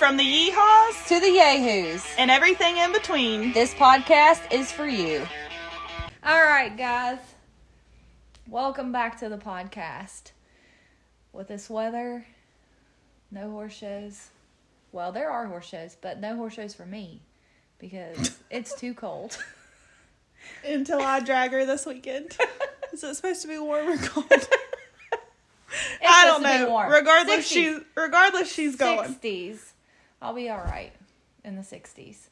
From the yeehaws To the yahoos. and everything in between. This podcast is for you. All right, guys. Welcome back to the podcast. With this weather, no horse shows. Well, there are horse shows, but no horse shows for me because it's too cold. Until I drag her this weekend. Is it supposed to be warm or cold? It's I don't supposed be know. warm. Regardless, 60s. she's regardless she's going. 60s. I'll be all right in the 60s.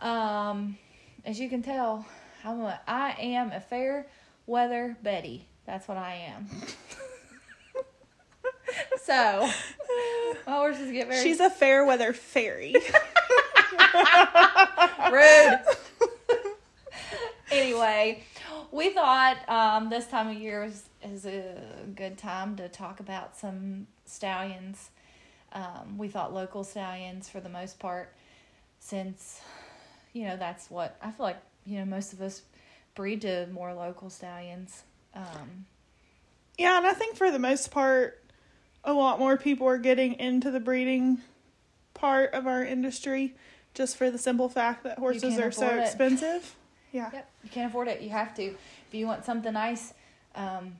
Um, as you can tell, I'm a, I am a fair weather Betty. That's what I am. so, my horses get very She's a fair weather fairy. rude. anyway, we thought um, this time of year was is a good time to talk about some stallions. Um, we thought local stallions for the most part, since you know that's what I feel like. You know, most of us breed to more local stallions. Um, yeah, and I think for the most part, a lot more people are getting into the breeding part of our industry just for the simple fact that horses are so it. expensive. Yeah. Yep, you can't afford it. You have to. If you want something nice, um,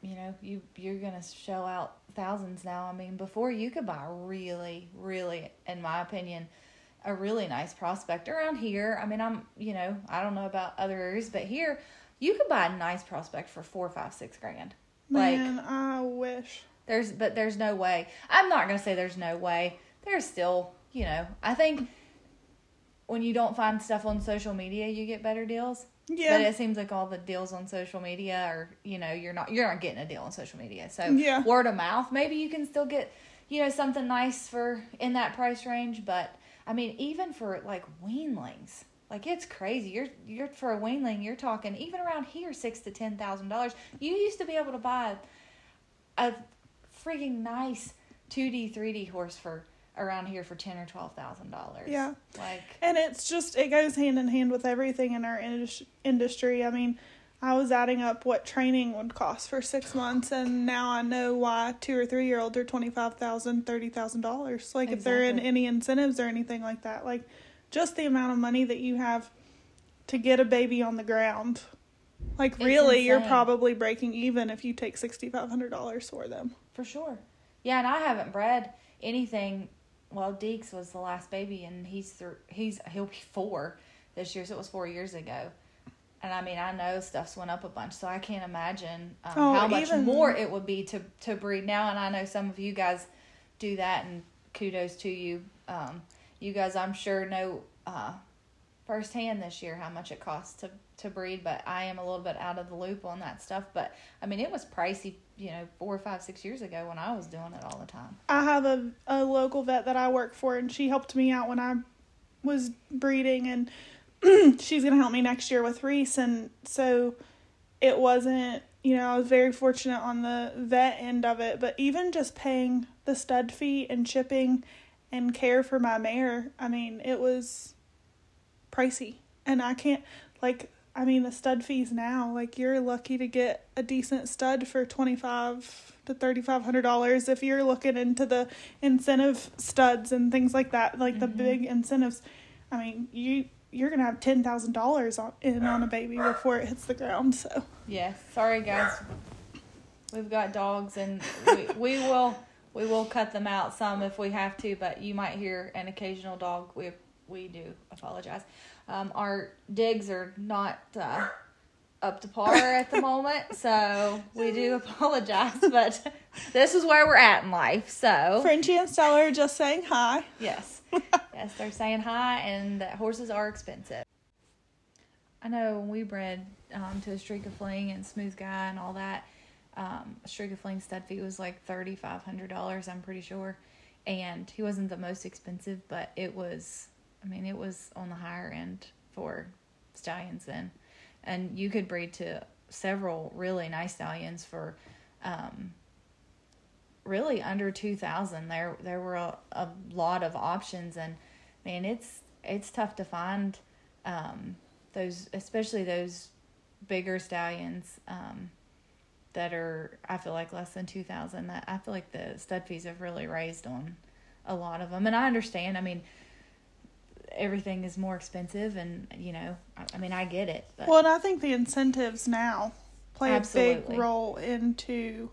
you know, you you're gonna shell out thousands now. I mean, before you could buy really, really, in my opinion, a really nice prospect around here. I mean, I'm, you know, I don't know about other areas, but here, you could buy a nice prospect for four, five, six grand. Like, Man, I wish. there's, but there's no way. I'm not gonna say there's no way. There's still, you know, I think when you don't find stuff on social media, you get better deals. Yeah. But it seems like all the deals on social media are, you know, you're not you're not getting a deal on social media. So Yeah. word of mouth, maybe you can still get, you know, something nice for in that price range. But I mean, even for like weanlings, like it's crazy. You're you're for a weanling, you're talking even around here six to ten thousand dollars. You used to be able to buy a freaking nice two D three D horse for around here for ten or twelve thousand dollars. Yeah. like And it's just it goes hand in hand with everything in our indus- industry. I mean, I was adding up what training would cost for six months, and now I know why two or three year olds are twenty five thousand, thirty thousand dollars. Like if they're in any incentives or anything like that, like just the amount of money that you have to get a baby on the ground. Like It's really, you're probably breaking even if you take sixty five hundred dollars for them. For sure. Yeah, and I haven't bred anything. Well, Deeks was the last baby, and he's th- he's he'll be four this year, so it was four years ago. And I mean, I know stuff's went up a bunch, so I can't imagine um, Oh, how much even- more it would be to to breed now. And I know some of you guys do that, and kudos to you. Um, you guys, I'm sure know uh, firsthand this year how much it costs to to breed, but I am a little bit out of the loop on that stuff. But I mean, it was pricey, you know, four or five, six years ago when I was doing it all the time. I have a, a local vet that I work for, and she helped me out when I was breeding, and she's gonna help me next year with Reese, and so it wasn't. You know, I was very fortunate on the vet end of it, but even just paying the stud fee and shipping and care for my mare, I mean, it was pricey, and I can't like. I mean, the stud fees now, like you're lucky to get a decent stud for twenty five to thirty five hundred dollars if you're looking into the incentive studs and things like that, like the mm-hmm. big incentives. I mean, you you're gonna have ten thousand dollars on in on a baby before it hits the ground. So Yes. Sorry, guys. We've got dogs, and we, we will we will cut them out some if we have to. But you might hear an occasional dog. We we do apologize. Um, our digs are not uh, up to par at the moment, so we do apologize. But this is where we're at in life. So Frenchie and Stella are just saying hi. Yes. yes, they're saying hi, and that horses are expensive. I know when we bred um, to a streak of fling and smooth guy and all that, um, a streak of fling stud fee was like thirty five hundred dollars. I'm pretty sure, and he wasn't the most expensive, but it was. I mean, it was on the higher end for stallions then, and you could breed to several really nice stallions for. Um, really under 2000 there there were a, a lot of options and man it's it's tough to find um those especially those bigger stallions um that are I feel like less than 2000 that I feel like the stud fees have really raised on a lot of them, and I understand. I mean, everything is more expensive, and you know, I, I mean, I get it. But Well, and I think the incentives now play a big role into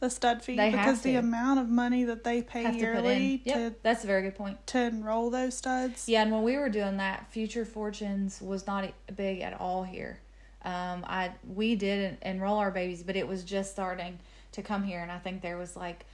the stud fee They because the amount of money that they pay have to yearly in. Yep, to that's a very good point. to enroll those studs. Yeah, and when we were doing that, Future Fortunes was not big at all here. Um, I we did en- enroll our babies, but it was just starting to come here, and I think there was like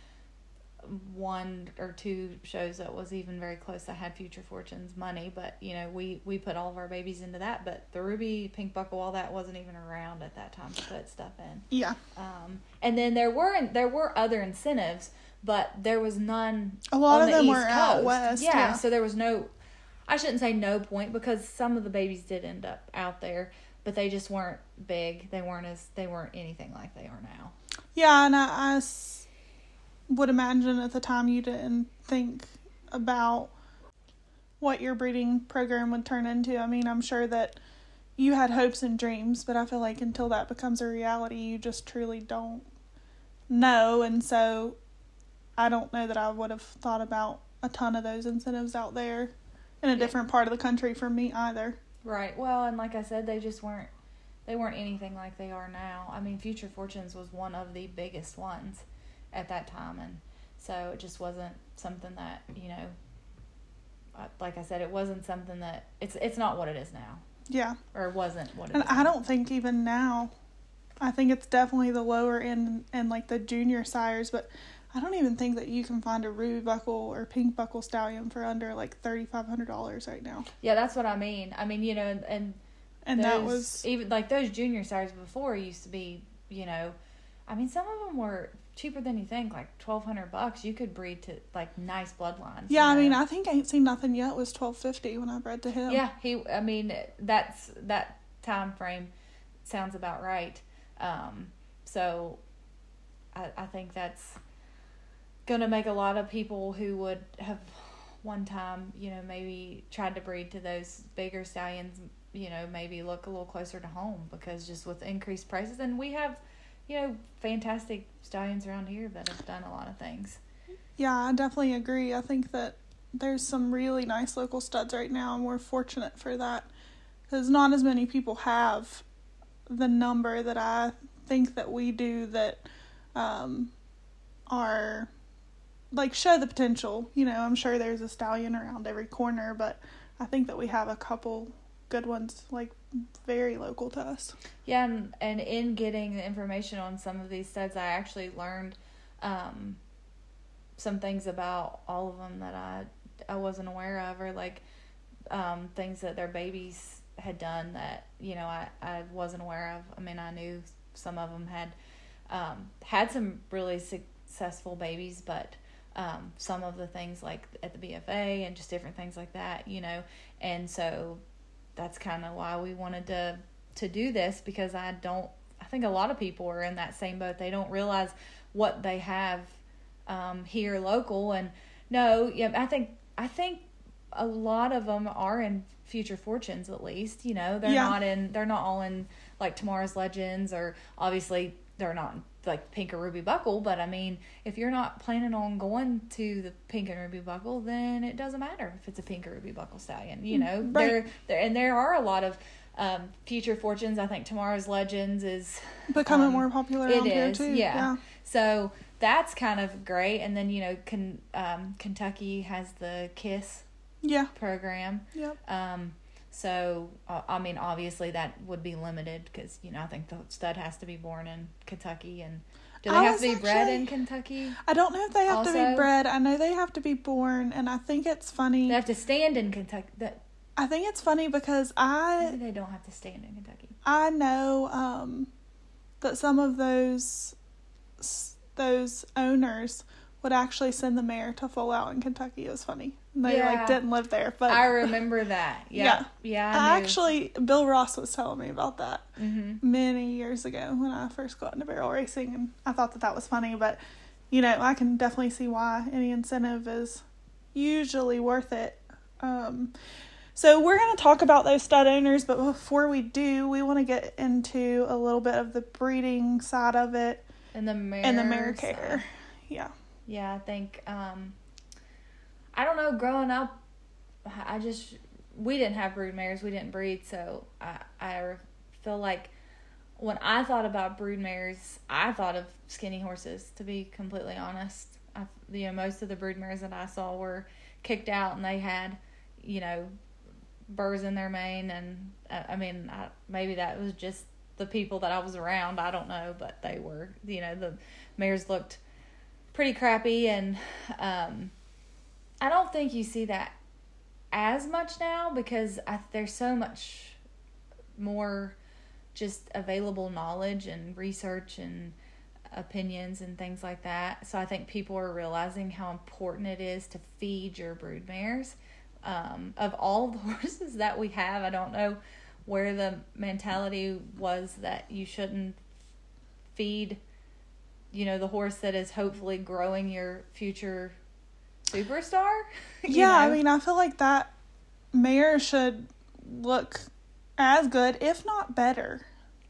one or two shows that was even very close that had Future Fortunes money. But you know, we we put all of our babies into that, but the Ruby, Pink Buckle, all that wasn't even around at that time to put stuff in. Yeah. Um, and then there were there were other incentives, but there was none. A lot on of the them East were out Coast. west, Yeah, yeah. so there was no. I shouldn't say no point because some of the babies did end up out there, but they just weren't big. They weren't as they weren't anything like they are now. Yeah, and I, I would imagine at the time you didn't think about what your breeding program would turn into. I mean, I'm sure that you had hopes and dreams, but I feel like until that becomes a reality, you just truly don't know. And so I don't know that I would have thought about a ton of those incentives out there in a Yeah. different part of the country for me either. Right. Well, and like I said, they just weren't they weren't anything like they are now. I mean, Future Fortunes was one of the biggest ones at that time, and so it just wasn't something that you know. Like I said, it wasn't something that it's it's not what it is now, Yeah. or it wasn't what it And I now. don't think even now, I think it's definitely the lower end and like the junior sires, but I don't even think that you can find a ruby buckle or pink buckle stallion for under like thirty five hundred dollars right now. Yeah, that's what I mean. I mean, you know, and, and And those, that was even like those junior sires before used to be, you know, I mean, some of them were cheaper than you think, like twelve hundred bucks. You could breed to like nice bloodlines. yeah. I mean. I think I ain't seen nothing yet. Was twelve fifty when I bred to him. yeah, he. I mean, that's that time frame sounds about right. Um, so, I I think that's gonna make a lot of people who would have one time, you know, maybe tried to breed to those bigger stallions, you know, maybe look a little closer to home because just with increased prices, and we have, you know, fantastic stallions around here that have done a lot of things. Yeah, I definitely agree. I think that there's some really nice local studs right now, and we're fortunate for that because not as many people have the number that I think that we do that um, are like show the potential. You know, I'm sure there's a stallion around every corner, but I think that we have a couple good ones like very local to us. Yeah, and, and in getting the information on some of these studs, I actually learned um, some things about all of them that I I wasn't aware of, or like um, things that their babies had done that you know I, I wasn't aware of. I mean, I knew some of them had um, had some really successful babies, but um, some of the things like at the BFA and just different things like that, you know, and so that's kind of why we wanted to to do this because I don't I think a lot of people are in that same boat. They don't realize what they have um, here local and no, yeah, I think I think a lot of them are in future fortunes at least, you know. They're Yeah. not in they're not all in like tomorrow's legends or obviously they're not like pink or ruby buckle, but I mean, if you're not planning on going to the pink and ruby buckle, then it doesn't matter if it's a pink or ruby buckle stallion. You know, Right. there there and there are a lot of um, future fortunes. I think tomorrow's legends is Becoming Um, more popular it is, too. yeah. so that's kind of great. And then you know, can, um, Kentucky has the Kiss Yeah. program. Yep. Um, so uh, I mean, obviously that would be limited because you know I think the stud has to be born in Kentucky, and do they I have to be bred in Kentucky? I don't know if they have to be bred. I know they have to be born, and I think it's funny. They have to stand in Kentucky. That I think it's funny because I maybe they don't have to stand in Kentucky. I know um, that some of those those owners would actually send the mare to full out in Kentucky. It was funny. They Yeah. like didn't live there, but I remember that. Yeah, yeah. I I, actually Bill Ross was telling me about that hmm many years ago when I first got into barrel racing, and I thought that that was funny. But you know, I can definitely see why any incentive is usually worth it. Um, so we're going to talk about those stud owners, but before we do, we want to get into a little bit of the breeding side of it. and the mare and the mare side. care. Yeah. Yeah, I think um, I don't know. Growing up, I just we didn't have brood mares. We didn't breed, so I I feel like when I thought about brood mares, I thought of skinny horses. To be completely honest, I, you know most of the brood mares that I saw were kicked out, and they had you know burrs in their mane, and uh, I mean I, maybe that was just the people that I was around. I don't know, but they were you know the mares looked pretty crappy, and um, I don't think you see that as much now because I, there's so much more just available knowledge and research and opinions and things like that. So I think people are realizing how important it is to feed your brood mares. Um, of all the horses that we have, I don't know where the mentality was that you shouldn't feed, you know, the horse that is hopefully growing your future superstar. yeah, know? I mean, I feel like that mare should look as good, if not better,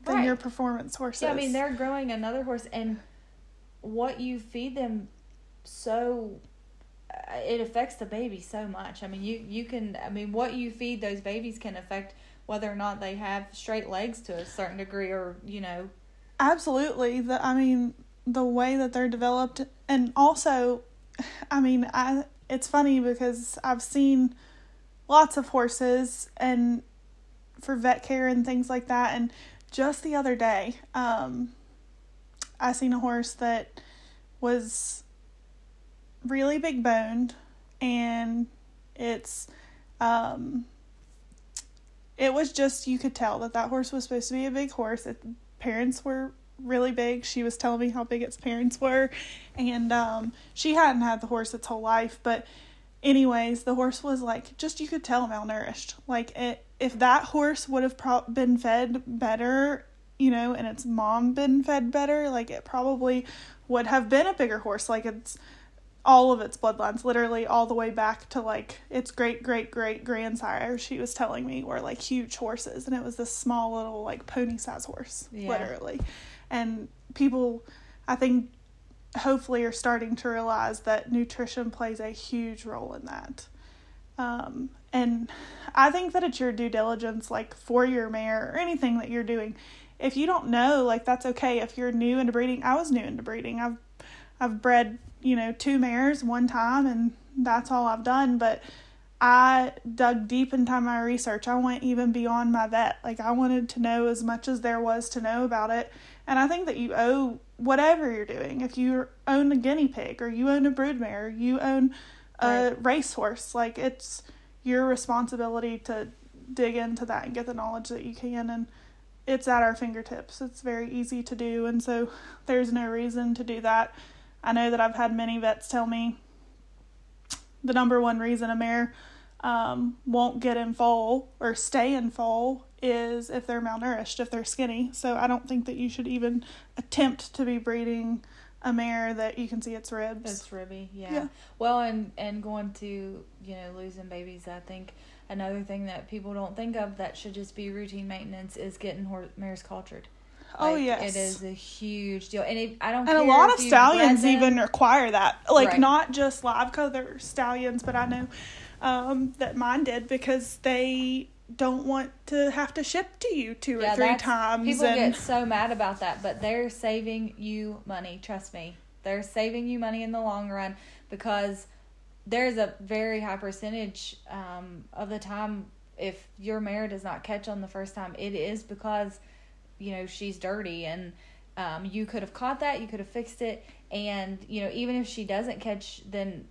than Right. your performance horses. Yeah, I mean they're growing another horse, and what you feed them, so uh, it affects the baby so much. I mean, you you can. I mean, what you feed those babies can affect whether or not they have straight legs to a certain degree, or you know, Absolutely. The I mean the way that they're developed and also I mean I it's funny because I've seen lots of horses and for vet care and things like that. And just the other day um I seen a horse that was really big boned and it's um it was just you could tell that that horse was supposed to be a big horse. It, parents were really big she was telling me how big its parents were and um she hadn't had the horse its whole life but anyways the horse was like just you could tell malnourished like it if that horse would have pro- been fed better you know and its mom been fed better like it probably would have been a bigger horse like it's all of its bloodlines, literally all the way back to like its great great great grandsire. She was telling me were like huge horses, and it was this small little like pony size horse, Yeah. literally. And people, I think, hopefully are starting to realize that nutrition plays a huge role in that. Um, and I think that it's your due diligence, like for your mare or anything that you're doing. If you don't know, like that's okay. If you're new into breeding, I was new into breeding. I've I've bred, you know, two mares one time and that's all I've done, but I dug deep into my research. I went even beyond my vet. Like I wanted to know as much as there was to know about it. And I think that you owe whatever you're doing. If you own a guinea pig or you own a broodmare, you own a Right. racehorse, like it's your responsibility to dig into that and get the knowledge that you can and it's at our fingertips. It's very easy to do and so there's no reason to do that. I know that I've had many vets tell me the number one reason a mare um, won't get in foal or stay in foal is if they're malnourished, if they're skinny. So I don't think that you should even attempt to be breeding a mare that you can see its ribs. It's ribby, yeah. Yeah. Well, and and going to you know losing babies, I think another thing that people don't think of that should just be routine maintenance is getting hor- mares cultured. oh Like, yes, it is a huge deal, and it, I don't. and a lot of stallions even require that. Like Right. not just live cover stallions, but I know um, that mine did because they don't want to have to ship to you two Yeah, or three times. People and get so mad about that, but they're saving you money. Trust me, they're saving you money in the long run because there's a very high percentage um, of the time if your mare does not catch on the first time, it is because you know she's dirty and um, you could have caught that, you could have fixed it, and you know even if she doesn't catch, then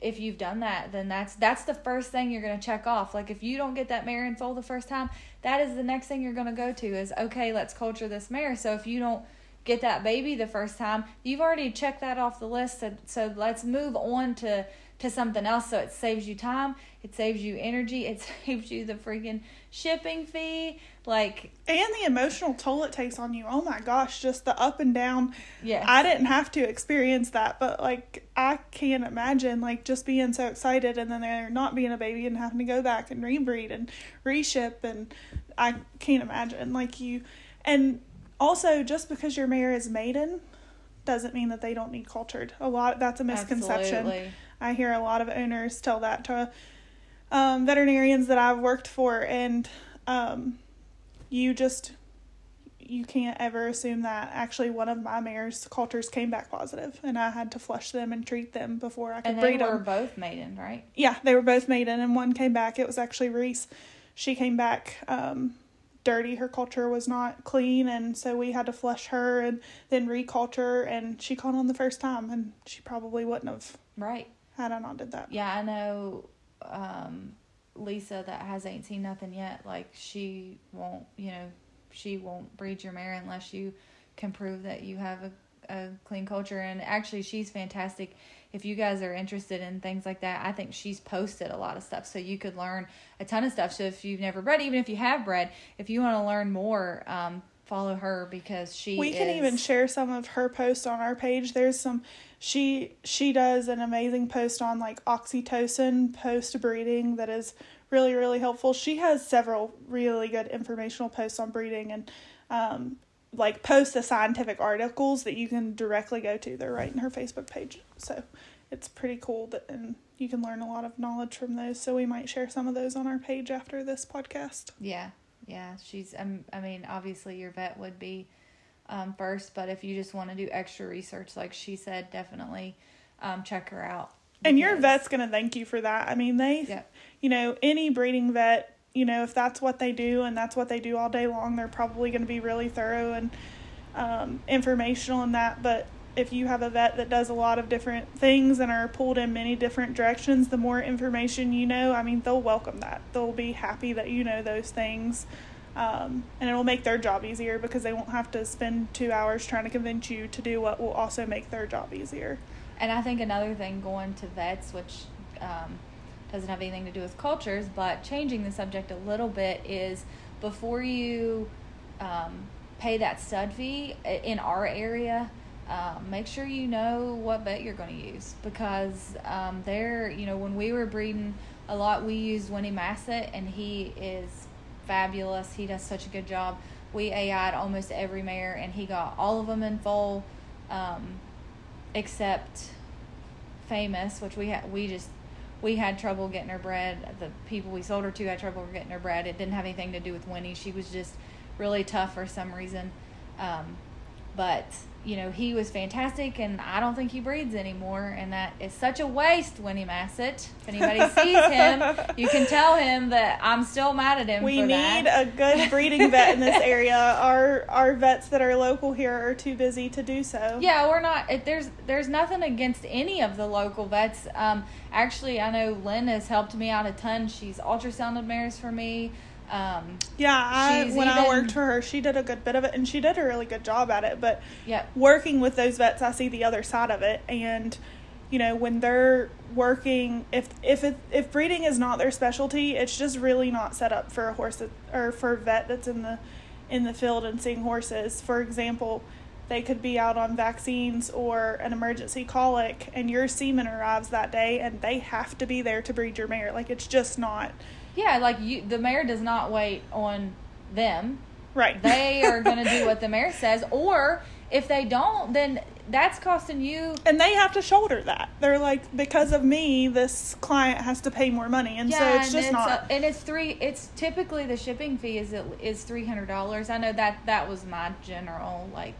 if you've done that, then that's that's the first thing you're gonna check off. Like if you don't get that mare in foal the first time, that is the next thing you're gonna go to is okay, let's culture this mare. So if you don't get that baby the first time, you've already checked that off the list. So, so let's move on to to something else. So it saves you time, it saves you energy, it saves you the freaking shipping fee. Like and the emotional toll it takes on you. Oh my gosh, just the up and down. yeah, I didn't have to experience that, but like I can't imagine like just being so excited and then there not being a baby and having to go back and rebreed and reship and I can't imagine like you and also just because your mare is maiden doesn't mean that they don't need cultured. A lot that's a misconception. Absolutely. I hear a lot of owners tell that to um, veterinarians that I've worked for, and um, you just you can't ever assume that. Actually, one of my mares' cultures came back positive, and I had to flush them and treat them before I could breed And they were them. both maiden, right? Yeah, they were both maiden, and one came back. It was actually Reese. She came back um, dirty. Her culture was not clean, and so we had to flush her and then reculture. And she caught on the first time, and she probably wouldn't have Right. Had I not did that. Yeah, I know um, Lisa that has ain't seen nothing yet. Like she won't, you know, she won't breed your mare unless you can prove that you have a, a clean culture. And actually, she's fantastic. If you guys are interested in things like that, I think she's posted a lot of stuff, so you could learn a ton of stuff. So if you've never bred, even if you have bred, if you want to learn more, um, follow her because she. we can even share some of her posts on our page. There's some she she does an amazing post on like oxytocin post breeding that is really really helpful. She has several really good informational posts on breeding and um like post the scientific articles that you can directly go to. They're right in her facebook page. So it's pretty cool that and you can learn a lot of knowledge from those. So we might share some of those on our page after this podcast. Yeah, yeah. She's. Um, I mean, obviously, your vet would be um, first, but if you just want to do extra research, like she said, definitely um, check her out. And your vet's gonna thank you for that. I mean, they, Yep. you know, any breeding vet, you know, if that's what they do and that's what they do all day long, they're probably gonna be really thorough and um, informational in that. But if you have a vet that does a lot of different things and are pulled in many different directions, the more information you know, I mean, they'll welcome that. They'll be happy that you know those things. Um, and it'll make their job easier because they won't have to spend two hours trying to convince you to do what will also make their job easier. And I think another thing going to vets, which um, doesn't have anything to do with cultures, but changing the subject a little bit is before you um, pay that stud fee in our area, um, make sure you know what vet you're going to use because um, there, you know, when we were breeding a lot, we used Winnie Massett, and he is fabulous. He does such a good job. We AI'd almost every mare, and he got all of them in foal. Um, except famous, which we had we just we had trouble getting her bred. The people we sold her to had trouble getting her bred. It didn't have anything to do with Winnie. She was just really tough for some reason. Um, but you know he was fantastic, and I don't think he breeds anymore, and that is such a waste. Winnie Massett. If anybody sees him, you can tell him that I'm still mad at him. We need that. a good breeding vet in this area. Our our vets that are local here are too busy to do so. Yeah, we're not. It, there's there's nothing against any of the local vets. Um, actually, I know Lynn has helped me out a ton. She's ultrasounded mares for me. Um, Yeah, I when I worked for her, she did a good bit of it, and she did a really good job at it. But yep. working with those vets, I see the other side of it, and you know when they're working, if if it, if breeding is not their specialty, it's just really not set up for a horse that, or for a vet that's in the in the field and seeing horses. For example, they could be out on vaccines or an emergency colic, and your semen arrives that day, and they have to be there to breed your mare. Like it's just not Yeah, like you, the mare does not wait on them. right. They are going to do what the mare says, or if they don't, then that's costing you. and they have to shoulder that. They're like, because of me, this client has to pay more money, and so it's and just not. uh, and it's three. It's typically the shipping fee is is three hundred dollars. I know that that was my general like.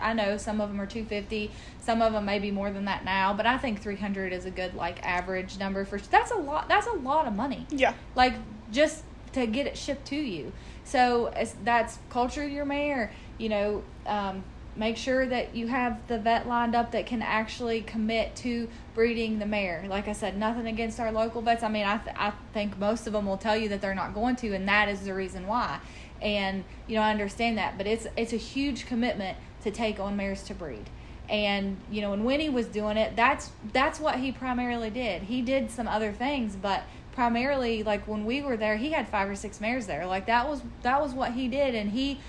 I know some of them are two fifty. Some of them may be more than that now, but I think three hundred is a good like average number for. That's a lot. That's a lot of money. yeah, Like just to get it shipped to you. So as, that's culture your mare. You know, um, make sure that you have the vet lined up that can actually commit to breeding the mare. Like I said, nothing against our local vets. I mean, I th- I think most of them will tell you that they're not going to, and that is the reason why. And you know, I understand that, but it's it's a huge commitment to take on mares to breed. And you know, when Winnie was doing it, that's that's what he primarily did. He did some other things, but primarily like when we were there, he had five or six mares there. Like that was that was what he did, and he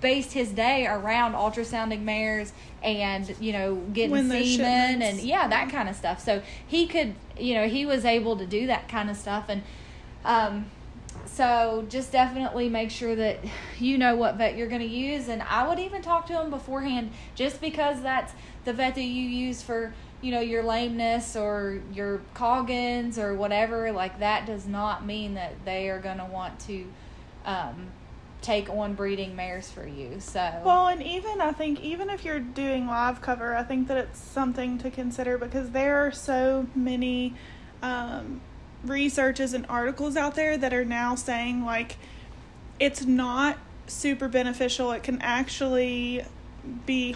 based his day around ultrasounding mares and you know getting When semen and yeah that kind of stuff. So he could you know he was able to do that kind of stuff and. Um, so just definitely make sure that you know what vet you're going to use, and I would even talk to them beforehand, just because that's the vet that you use for you know your lameness or your coggins or whatever like that does not mean that they are going to want to um, take on breeding mares for you so. Well, and even I think even if you're doing live cover, I think that it's something to consider because there are so many um, researches and articles out there that are now saying like it's not super beneficial. It can actually be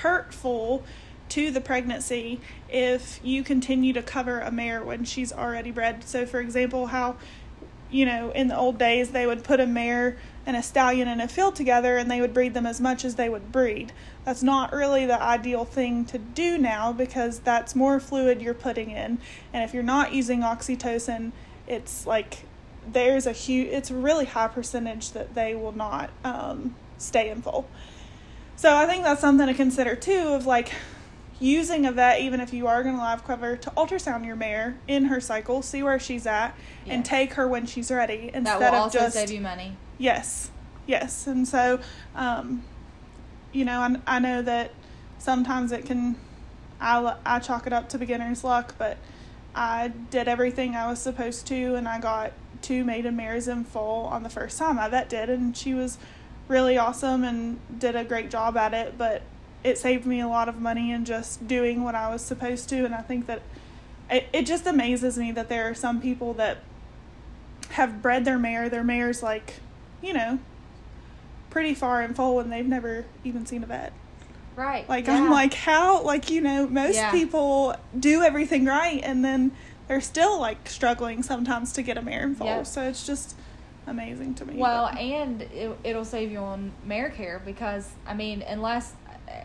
hurtful to the pregnancy if you continue to cover a mare when she's already bred. So, for example, how you know, in the old days, they would put a mare and a stallion in a field together and they would breed them as much as they would breed. That's not really the ideal thing to do now because that's more fluid you're putting in. And if you're not using oxytocin, it's like there's a huge, it's a really high percentage that they will not um, stay in foal. So I think that's something to consider too of like using a vet, even if you are going to live cover, to ultrasound your mare in her cycle, see where she's at, and take her when she's ready instead that will of also just save you money yes, yes. And so, um, you know, I, I know that sometimes it can, I I chalk it up to beginner's luck, but I did everything I was supposed to, and I got two maiden mares in foal on the first time. My vet did, and she was really awesome and did a great job at it. But it saved me a lot of money in just doing what I was supposed to, and I think that it, it just amazes me that there are some people that have bred their mare. Their mare's like, you know, pretty far in foal, and they've never even seen a vet. right Like yeah. I'm like, how? Like you know, most Yeah. people do everything right, and then they're still like struggling sometimes to get a mare in foal. Yep. So it's just amazing to me. Well, but- and it, it'll save you on mare care because I mean, unless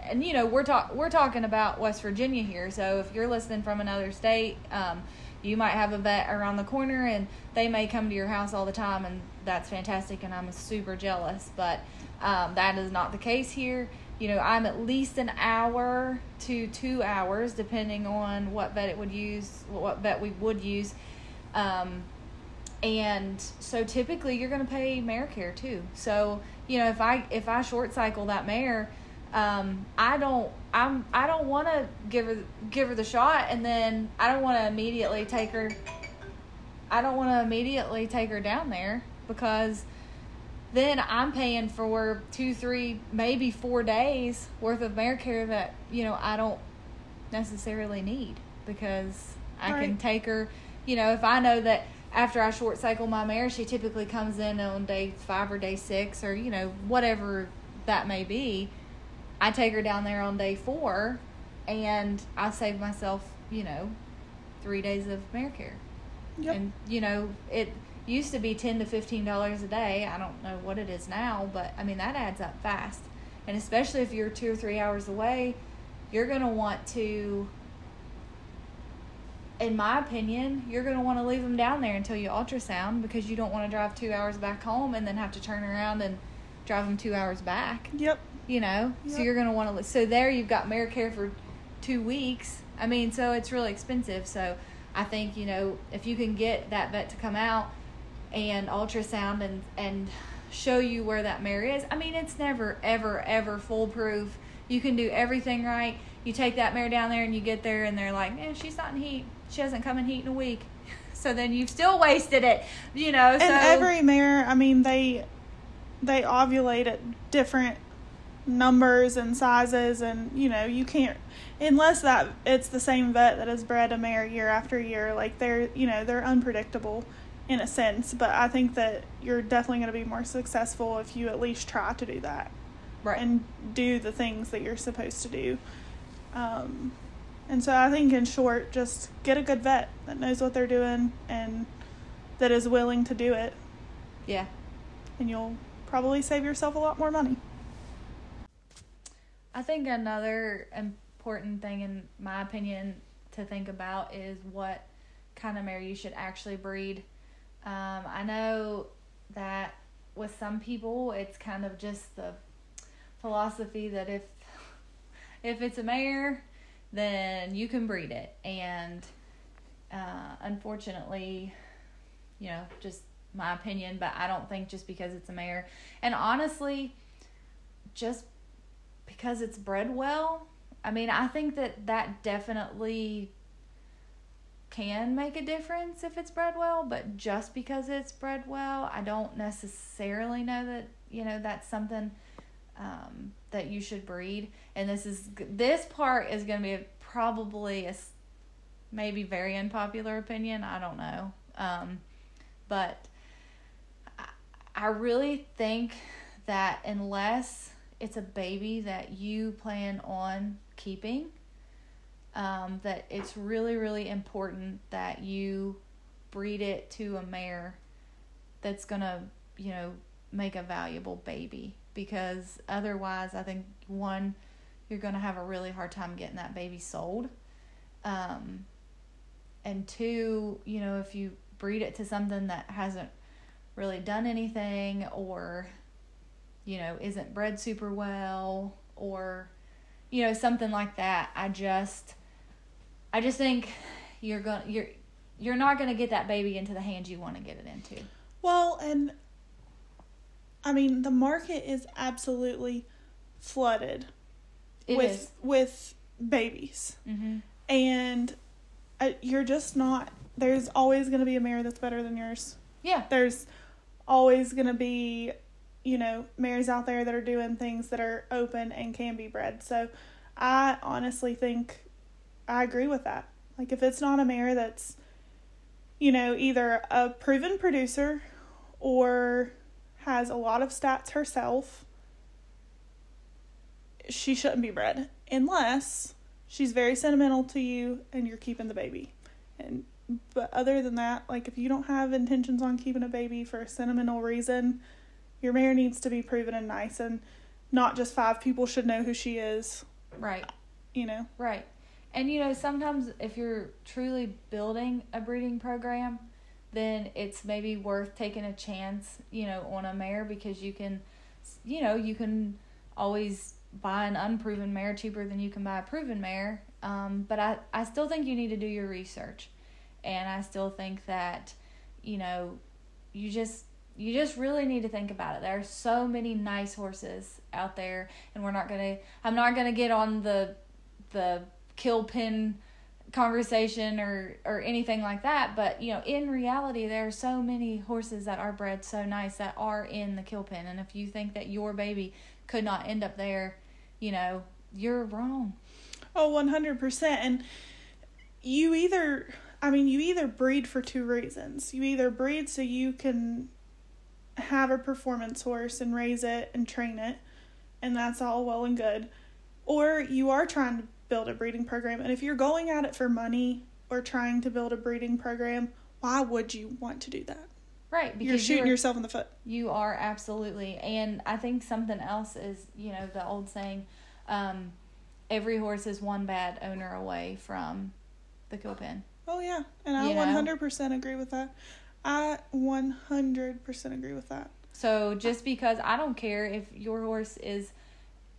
and you know we're talk we're talking about West Virginia here. So if you're listening from another state, um, you might have a vet around the corner, and they may come to your house all the time, and that's fantastic. And I'm super jealous, but um, that is not the case here. You know, I'm at least an hour to two hours, depending on what vet it would use, what vet we would use. Um, and so typically you're going to pay mare care too so you know if i if i short cycle that mare um i don't i'm i don't want to give her give her the shot and then i don't want to immediately take her i don't want to immediately take her down there because then i'm paying for two three maybe four days worth of mare care that you know i don't necessarily need because i can take her you know if i know that after I short cycle my mare, she typically comes in on day five or day six or, you know, whatever that may be. I take her down there on day four and I save myself, you know, three days of mare care. Yep. And, you know, it used to be ten to fifteen dollars a day. I don't know what it is now, but I mean that adds up fast. And especially if you're two or three hours away, you're gonna want to in my opinion, you're going to want to leave them down there until you ultrasound because you don't want to drive two hours back home and then have to turn around and drive them two hours back. yep. You know, so you're going to want to. So there, you've got care for two weeks. I mean, so it's really expensive. So I think you know if you can get that vet to come out and ultrasound and and show you where that mare is. I mean, it's never ever ever foolproof. You can do everything right. You take that mare down there and you get there and they're like, "Man, she's not in heat. She hasn't come in heat in a week." So then you've still wasted it, you know. And so every mare, I mean, they they ovulate at different numbers and sizes, and you know, you can't unless that it's the same vet that has bred a mare year after year. Like they're you know they're unpredictable in a sense, but I think that you're definitely going to be more successful if you at least try to do that right. and do the things that you're supposed to do. Um, and so I think, in short, just get a good vet that knows what they're doing and that is willing to do it, yeah. and you'll probably save yourself a lot more money. I think another important thing, in my opinion, to think about is what kind of mare you should actually breed. Um, I know that with some people, it's kind of just the philosophy that if if it's a mare, then you can breed it, and uh, unfortunately, you know, just my opinion, but I don't think just because it's a mare, and honestly, just because it's bred well I mean, I think that that definitely can make a difference if it's bred well, but just because it's bred well, I don't necessarily know that, you know, that's something um, that you should breed. And this is this part is going to be probably a maybe very unpopular opinion. I don't know. Um, but I, I really think that unless it's a baby that you plan on keeping, um, that it's really, really important that you breed it to a mare that's going to, you know, make a valuable baby. Because otherwise, I think one, you're going to have a really hard time getting that baby sold. Um, and two, you know, if you breed it to something that hasn't really done anything or you know isn't bred super well or you know something like that i just i just think you're going to you're you're not going to get that baby into the hands you want to get it into. Well and i mean the market is absolutely flooded it with is. with babies. Mm-hmm. and uh, you're just not there's always going to be a mare that's better than yours. Yeah. There's always going to be you know mares out there that are doing things that are open and can be bred. So i honestly think i agree with that. Like if it's not a mare that's you know either a proven producer or has a lot of stats herself she shouldn't be bred. Unless she's very sentimental to you and you're keeping the baby. And but other than that like if you don't have intentions on keeping a baby for a sentimental reason your mare needs to be proven and nice and not just five people should know who she is. Right. You know? Right and you know sometimes if you're truly building a breeding program then it's maybe worth taking a chance you know on a mare because you can you know you can always buy an unproven mare cheaper than you can buy a proven mare. Um, but I, I still think you need to do your research. And I still think that, you know, you just you just really need to think about it. There are so many nice horses out there and we're not gonna I'm not gonna get on the the kill pin conversation or or anything like that but you know in reality there are so many horses that are bred so nice that are in the kill pen and if you think that your baby could not end up there, you know, you're wrong. Oh, 100%. And you either, I mean, you either breed for two reasons. You either breed so you can have a performance horse and raise it and train it, and that's all well and good. Or you are trying to build a breeding program. And if you're going at it for money or trying to build a breeding program, why would you want to do that? Right, because you're shooting you're, yourself in the foot. You are absolutely, and I think something else is you know the old saying, um, every horse is one bad owner away from the kill pen. Oh yeah, and I one hundred percent agree with that. I one hundred percent agree with that. So just because I don't care if your horse is,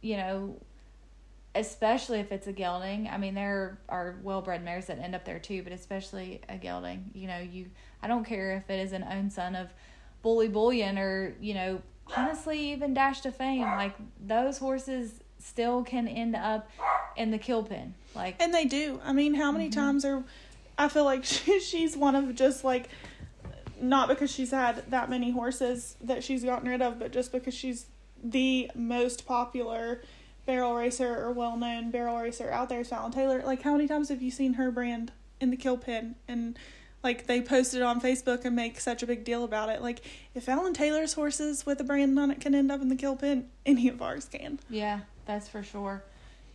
you know, especially if it's a gelding. I mean, there are well bred mares that end up there too, but especially a gelding. You know, you I don't care if it is an own son of Bully Bullion or you know, honestly, even Dash Ta Fame. Like those horses still can end up in the kill pen. Like, and they do. I mean, how many mm-hmm. times are I feel like she, she's one of just like not because she's had that many horses that she's gotten rid of, but just because she's the most popular barrel racer or well known barrel racer out there is Fallon Taylor. Like how many times have you seen her brand in the kill pen and like they post it on Facebook and make such a big deal about it. Like if Fallon Taylor's horses with a brand on it can end up in the kill pen, any of ours can. Yeah, that's for sure.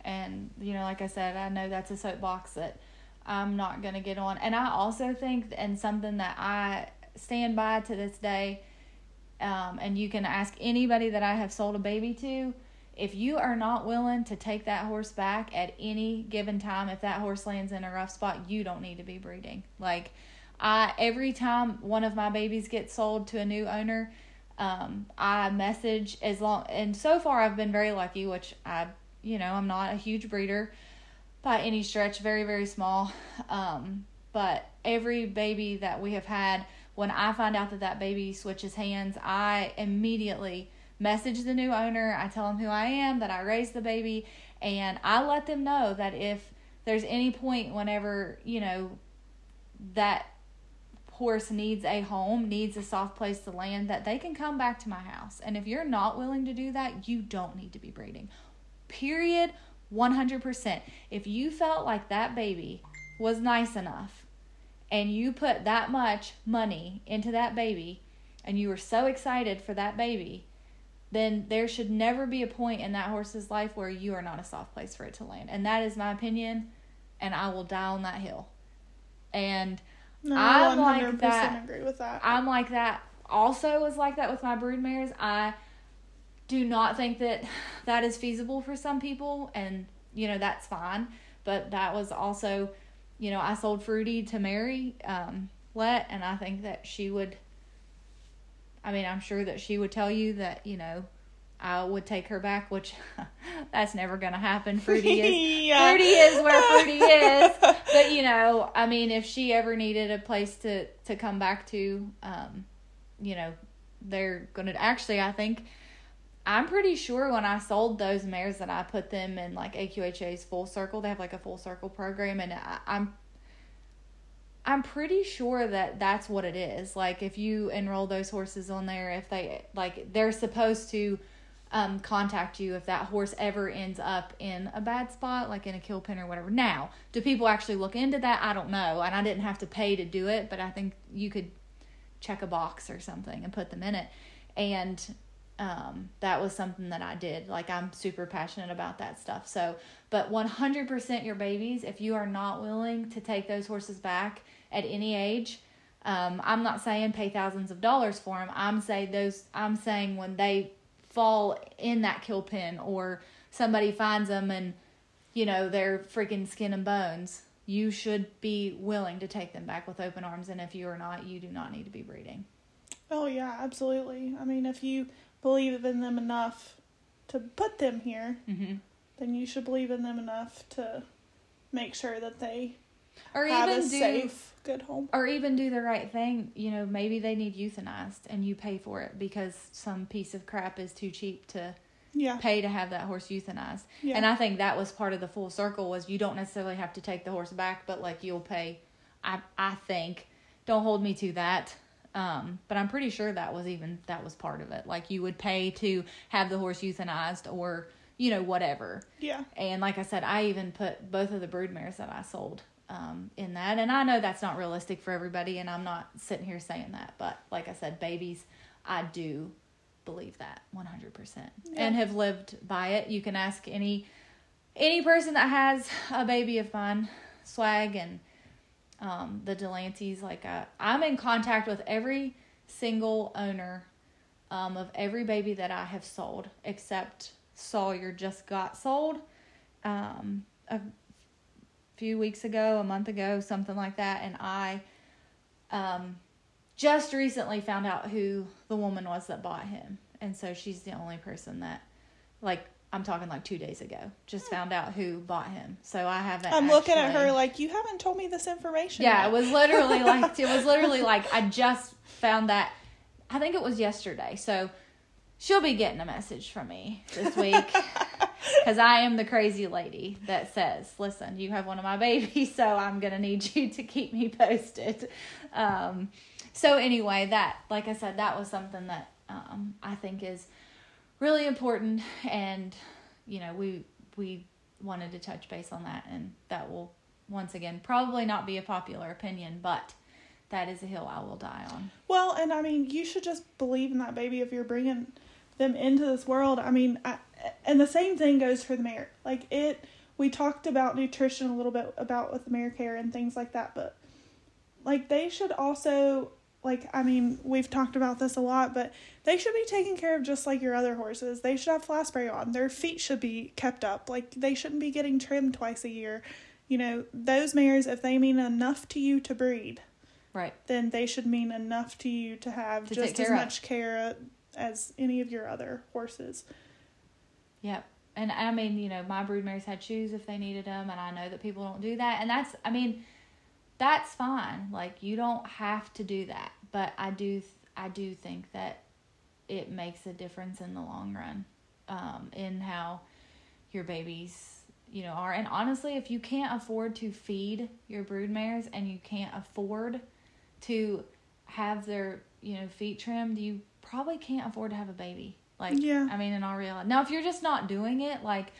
And you know, like I said, I know that's a soapbox that I'm not gonna get on. And I also think, and something that I stand by to this day, um, and you can ask anybody that I have sold a baby to if you are not willing to take that horse back at any given time, if that horse lands in a rough spot, you don't need to be breeding. Like, I every time one of my babies gets sold to a new owner, um, I message as long and so far I've been very lucky, which I you know I'm not a huge breeder by any stretch, very very small. Um, but every baby that we have had, when I find out that that baby switches hands, I immediately message the new owner. I tell them who I am, that I raised the baby, and I let them know that if there's any point whenever, you know, that horse needs a home, needs a soft place to land, that they can come back to my house. And if you're not willing to do that, you don't need to be breeding. Period. 100%. If you felt like that baby was nice enough and you put that much money into that baby and you were so excited for that baby, then there should never be a point in that horse's life where you are not a soft place for it to land. And that is my opinion, and I will die on that hill. And No, I'm I like that. agree with that. I'm like that. Also, was like that with my brood mares. I do not think that that is feasible for some people, and you know that's fine. But that was also, you know, I sold Fruity to Mary um, Let, and I think that she would. I mean, I'm sure that she would tell you that you know I would take her back, which that's never going to happen. Fruity is Yeah. Fruity is where Fruity is. But you know, I mean, if she ever needed a place to to come back to, um, you know, they're gonna actually. I think I'm pretty sure when I sold those mares that I put them in like AQHA's Full Circle. They have like a Full Circle program, and I, I'm. I'm pretty sure that that's what it is. Like if you enroll those horses on there, if they like they're supposed to um, contact you if that horse ever ends up in a bad spot, like in a kill pen or whatever. Now, do people actually look into that? I don't know, and I didn't have to pay to do it, but I think you could check a box or something and put them in it, and um, that was something that I did. Like I'm super passionate about that stuff. So, but 100% your babies, if you are not willing to take those horses back at any age. Um, I'm not saying pay thousands of dollars for them. I'm saying those. I'm saying when they fall in that kill pen or somebody finds them and you know they're freaking skin and bones you should be willing to take them back with open arms and if you are not you do not need to be breeding Oh yeah, absolutely. I mean, if you believe in them enough to put them here, mm-hmm. then you should believe in them enough to make sure that they or have even a do safe, good home. or even do the right thing you know maybe they need euthanized and you pay for it because some piece of crap is too cheap to Yeah, pay to have that horse euthanized yeah, And I think that was part of the full circle was you don't necessarily have to take the horse back, but like you'll pay. I I think don't hold me to that. Um, but I'm pretty sure that was even that was part of it. Like you would pay to have the horse euthanized or you know whatever. yeah, And like I said, I even put both of the brood mares that I sold um, in that. And I know that's not realistic for everybody, and I'm not sitting here saying that. But like I said, babies, I do believe that 100% and have lived by it. You can ask any any person that has a baby of mine, swag and um, the Delanceys. Like uh, I'm in contact with every single owner um, of every baby that I have sold, except Sawyer just got sold um, a few weeks ago, a month ago, something like that, and I um, just recently found out who the woman was that bought him, and so she's the only person that, like, I'm talking like two days ago, just found out who bought him. So I haven't. I'm looking at her like you haven't told me this information. yeah, yet." it was literally like it was literally like I just found that. I think it was yesterday. So she'll be getting a message from me this week because I am the crazy lady that says, "Listen, you have one of my babies, so I'm gonna need you to keep me posted." Um, so anyway, that like I said, that was something that um, I think is really important, and you know we we wanted to touch base on that, and that will once again probably not be a popular opinion, but that is a hill I will die on. Well, and I mean, you should just believe in that baby if you're bringing them into this world. I mean, I, and the same thing goes for the mare. Like it, we talked about nutrition a little bit about with the mare care and things like that, but like they should also like I mean, we've talked about this a lot, but they should be taken care of just like your other horses. They should have flat spray on. Their feet should be kept up. Like they shouldn't be getting trimmed twice a year. You know, those mares, if they mean enough to you to breed, Right. then they should mean enough to you to have To just as care of. much care as any of your other horses. Yep. And I mean, you know, my brood mares had shoes if they needed them, and I know that people don't do that, and that's, I mean, that's fine. Like you don't have to do that, but I do, I do think that it makes a difference in the long run um, in how your babies you know are and honestly if you can't afford to feed your brood mares and you can't afford to have their you know feet trimmed you probably can't afford to have a baby like Yeah. i mean in all reality now if you're just not doing it like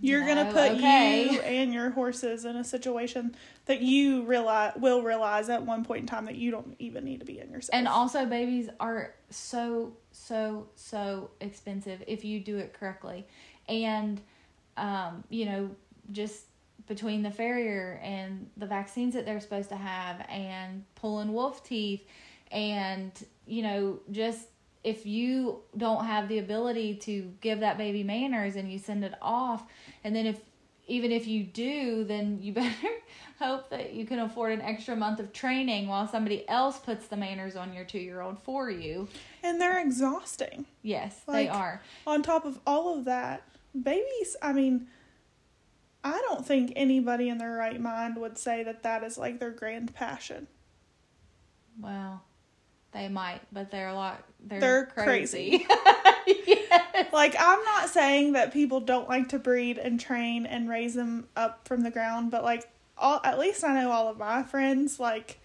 You're no, gonna put okay. you and your horses in a situation that you realize will realize at one point in time that you don't even need to be in yourself. And also, babies are so, so, so expensive if you do it correctly. And, um, you know, just between the farrier and the vaccines that they're supposed to have and pulling wolf teeth and, you know, just if you don't have the ability to give that baby manners and you send it off, and then if even if you do, then you better hope that you can afford an extra month of training while somebody else puts the manners on your two year old for you. and they're exhausting. Yes, Like- they are. On top of all of that, babies. I mean, I don't think anybody in their right mind would say that that is like their grand passion. Well, they might, but they're a lot. They're, They're crazy. yes. Like, I'm not saying that people don't like to breed and train and raise them up from the ground, but like, all at least I know all of my friends like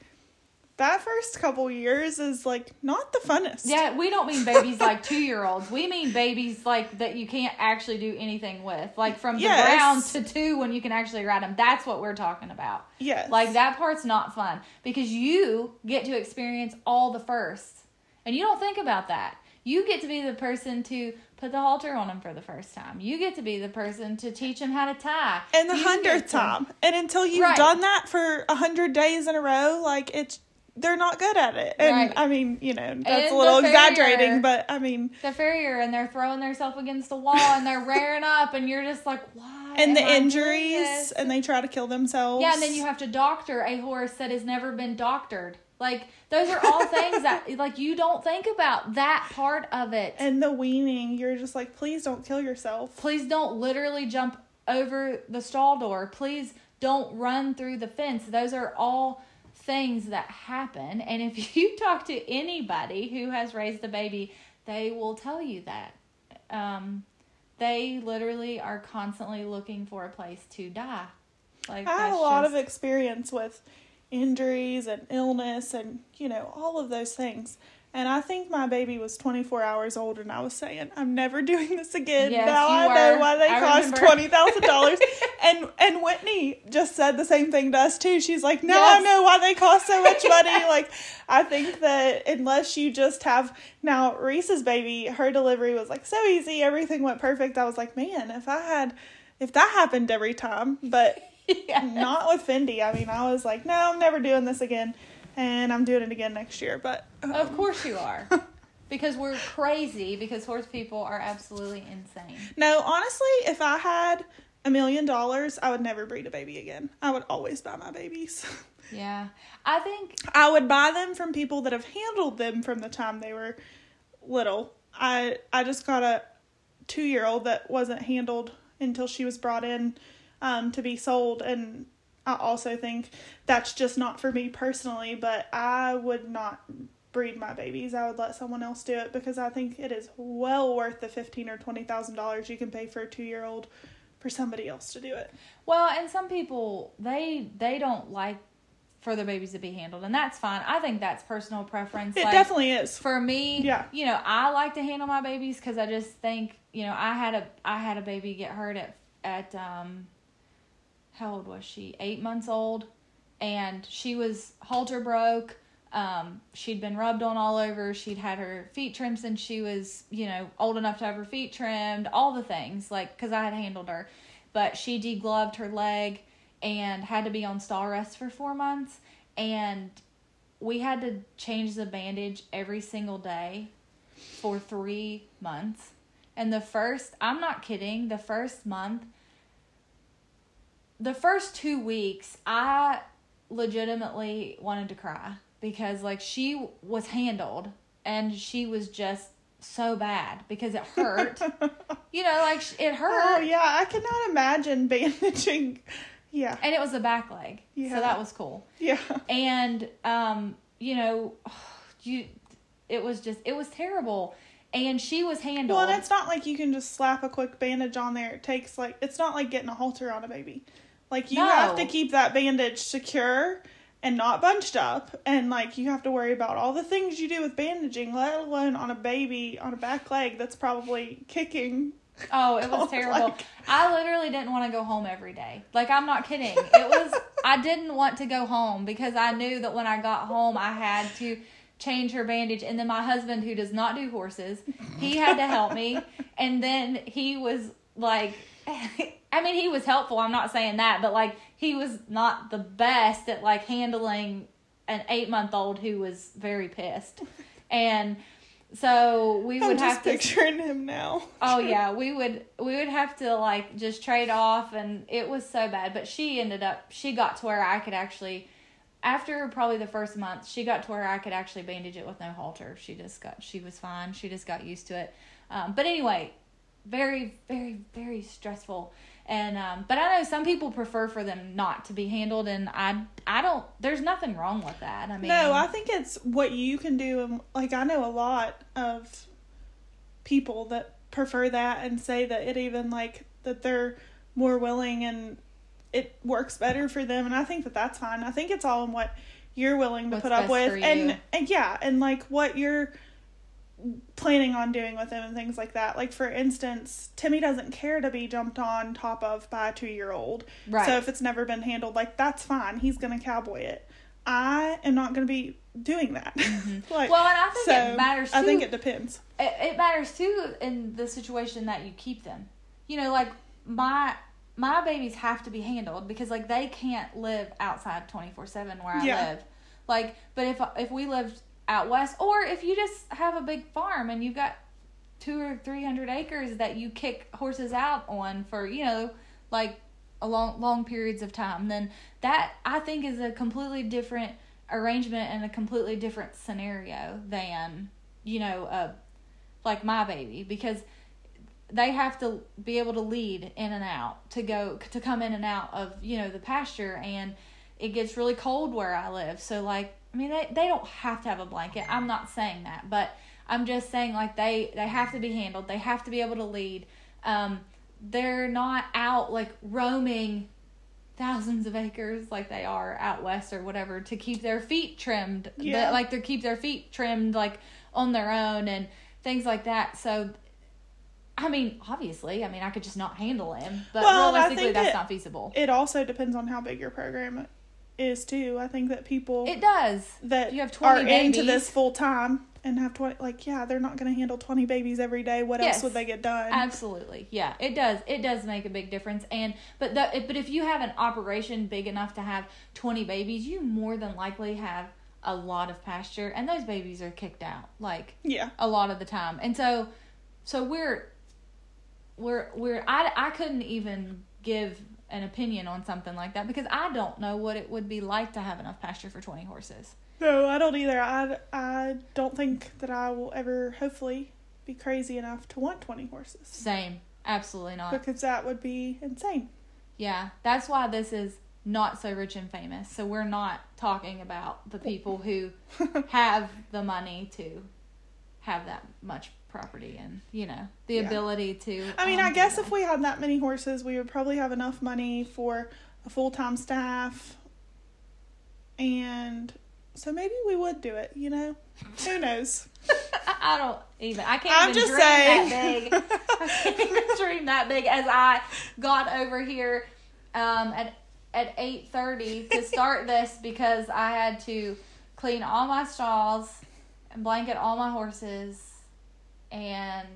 that first couple years is like not the funnest. Yeah, we don't mean babies like two year olds. We mean babies like that you can't actually do anything with. Like from the Yes. ground to two when you can actually ride them. That's what we're talking about. Yes. Like that part's not fun because you get to experience all the firsts. And you don't think about that. You get to be the person to put the halter on them for the first time. You get to be the person to teach them how to tie. And the hundredth time. And until you've Right. done that for a hundred days in a row, like it's they're not good at it. And Right. I mean, you know, that's And a little the exaggerating, but I mean The farrier and they're throwing themselves against the wall and they're rearing up and you're just like, why? and the I injuries and they try to kill themselves. Yeah, and then you have to doctor a horse that has never been doctored. Like those are all things that like you don't think about that part of it. and the weaning, you're just like, please don't kill yourself. Please don't literally jump over the stall door. Please don't run through the fence. Those are all things that happen. And if you talk to anybody who has raised a baby, they will tell you that. Um, they literally are constantly looking for a place to die. Like I have a lot just- of experience with injuries and illness and, you know, all of those things. And I think my baby was 24 hours old, and I was saying, I'm never doing this again. Yes, now I know why they I cost remember. $20,000. and and Whitney just said the same thing to us, too. She's like, now I Yes. know why they cost so much money. like, I think that unless you just have. Now, Reese's baby, her delivery was like so easy. Everything went perfect. I was like, man, if I had. If that happened every time, but Yeah. not with Fendi. I mean, I was like, no, I'm never doing this again, and I'm doing it again next year. But um, Of course you are. because we're crazy because horse people are absolutely insane. no, honestly, if I had a million dollars, I would never breed a baby again. I would always buy my babies. Yeah. I think I would buy them from people that have handled them from the time they were little. I I just got a two year old that wasn't handled until she was brought in um, to be sold, and I also think that's just not for me personally. But I would not breed my babies. I would let someone else do it because I think it is well worth the fifteen or twenty thousand dollars you can pay for a two year old for somebody else to do it. well, and some people they they don't like for their babies to be handled, and that's fine. I think that's personal preference. It Like, definitely is. for me, Yeah. you know, I like to handle my babies because I just think, you know, I had a I had a baby get hurt at at um, how old was she? Eight months old, and she was halter broke. Um, she'd been rubbed on all over. She'd had her feet trimmed since she was, you know, old enough to have her feet trimmed. All the things, like because I had handled her, but she degloved her leg and had to be on stall rest for four months, and we had to change the bandage every single day for three months. And the first, I'm not kidding, the first month, the first two weeks, I legitimately wanted to cry because, like, she was handled and she was just so bad because it hurt. you know, like, it hurt. Oh yeah, I cannot imagine bandaging. Yeah, And it was a back leg. Yeah. So that was cool. yeah. and um you know you it was just it was terrible. And she was handled. Well, and it's not like you can just slap a quick bandage on there. It takes like it's not like getting a halter on a baby. Like you No. have to keep that bandage secure and not bunched up, and like you have to worry about all the things you do with bandaging, let alone on a baby on a back leg that's probably kicking. Oh, it was Oh, terrible. like- I literally didn't want to go home every day. Like I'm not kidding. It was I didn't want to go home because I knew that when I got home I had to change her bandage and then my husband who does not do horses, he had to help me and then he was like I mean he was helpful, I'm not saying that, but like he was not the best at like handling an 8-month-old who was very pissed. And so we would I'm have just to picturing him now. Oh yeah, we would we would have to like just trade off and it was so bad, but she ended up she got to where I could actually after probably the first month, she got to where I could actually bandage it with no halter. She just got she was fine. She just got used to it. Um, but anyway, very very very stressful. And um, but I know some people prefer for them not to be handled and I I don't there's nothing wrong with that. I mean No, I think it's what you can do. And like, I know a lot of people that prefer that and say that it even like that they're more willing and it works better for them. And I think that that's fine. I think it's all in what you're willing to What's put up with, and and yeah, and like what you're planning on doing with them and things like that. Like for instance, Timmy doesn't care to be jumped on top of by a two year old. Right. So if it's never been handled, like that's fine. He's gonna cowboy it. I am not gonna be doing that. like, Mm-hmm. Well, and I think so it matters I think it depends. it, it matters too in the situation that you keep them. You know, like my my babies have to be handled because like they can't live outside twenty four seven where I Yeah. live. Like, but if if we lived out west, or if you just have a big farm and you've got two or three hundred acres that you kick horses out on for you know like a long long periods of time, then that I think is a completely different arrangement and a completely different scenario than you know uh like my baby because they have to be able to lead in and out to go to come in and out of you know the pasture and it gets really cold where i live. So like i mean they, they don't have to have a blanket. I'm not saying that but i'm just saying like they they have to be handled. They have to be able to lead. Um they're not out like roaming thousands of acres like they are out west or whatever to keep their feet trimmed Yeah. But, like to keep their feet trimmed like on their own and things like that. So i mean obviously i mean i could just not handle him but Well, realistically think that's it- not feasible. It also depends on how big your program is too. I think that people it does that you have are 20 into this full time and have twenty like yeah, they're not gonna handle twenty babies every day. What Yes. else would they get done? Absolutely, yeah, it does. It does make a big difference, and but the but if you have an operation big enough to have twenty babies, you more than likely have a lot of pasture, and those babies are kicked out like yeah. a lot of the time, and so so we're we're we're I I couldn't even give an opinion on something like that because I don't know what it would be like to have enough pasture for twenty horses. No, I don't either. I, I don't think that I will ever, hopefully, be crazy enough to want 20 horses. Same, absolutely not. Because that would be insane. Yeah, that's why this is not so rich and famous. So we're not talking about the people who have the money to have that much property and, you know, the Yeah. ability to I mean, um, I guess if we had that many horses, we would probably have enough money for a full time staff. And so maybe we would do it, you know? Who knows? I, don't even I can't I'm even just dream saying. that big. I can't even dream that big as I got over here um at at eight thirty to start this because I had to clean all my stalls and blanket all my horses and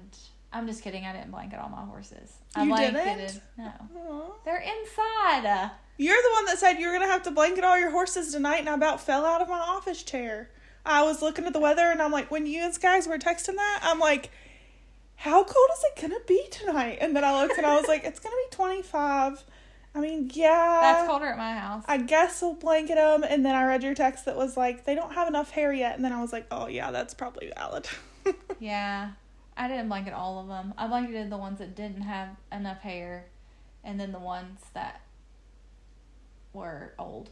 I'm just kidding, I didn't blanket all my horses. I You blanketed didn't? no. Aw. They're inside. You're the one that said you were going to have to blanket all your horses tonight, and I about fell out of my office chair. I was looking at the weather, and I'm like, when you and guys were texting that, I'm like, how cold is it going to be tonight? And then I looked and I was like, it's going to be 25. I mean, yeah. That's colder at my house. I guess we'll blanket them. And then I read your text that was like, they don't have enough hair yet. And then I was like, oh, yeah, that's probably valid. Yeah, I didn't blanket all of them. I blanketed the ones that didn't have enough hair, and then the ones that were old.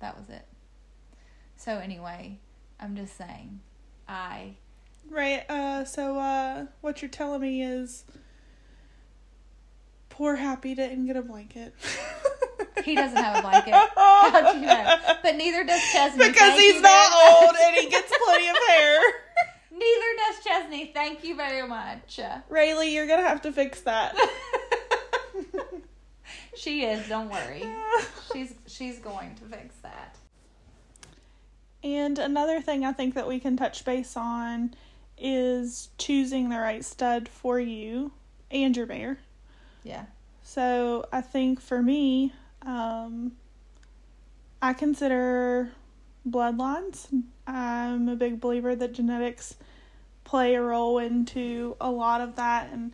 That was it. So anyway, I'm just saying I Right. Uh. So, uh, what you're telling me is, poor Happy didn't get a blanket. he doesn't have a blanket. How'd you know? But neither does Chesney. because Thank he's not old and he gets plenty of hair. Neither does Chesney. Thank you very much. Rayleigh, you're gonna have to fix that. she is. Don't worry. She's she's going to fix that. And another thing I think that we can touch base on is choosing the right stud for you and your mare. Yeah. So I think for me, um, I consider bloodlines. I'm a big believer that genetics play a role into a lot of that, and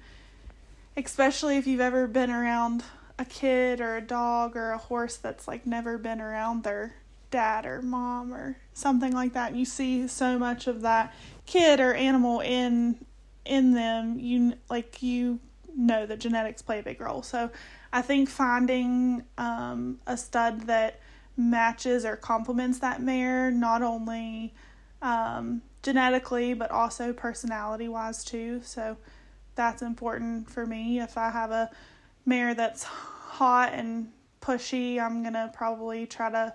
especially if you've ever been around a kid or a dog or a horse that's like never been around their dad or mom or something like that, and you see so much of that kid or animal in in them, you like you know that genetics play a big role. So I think finding um, a stud that matches or complements that mare, not only um, genetically, but also personality wise too. So that's important for me. If I have a mare that's hot and pushy, I'm going to probably try to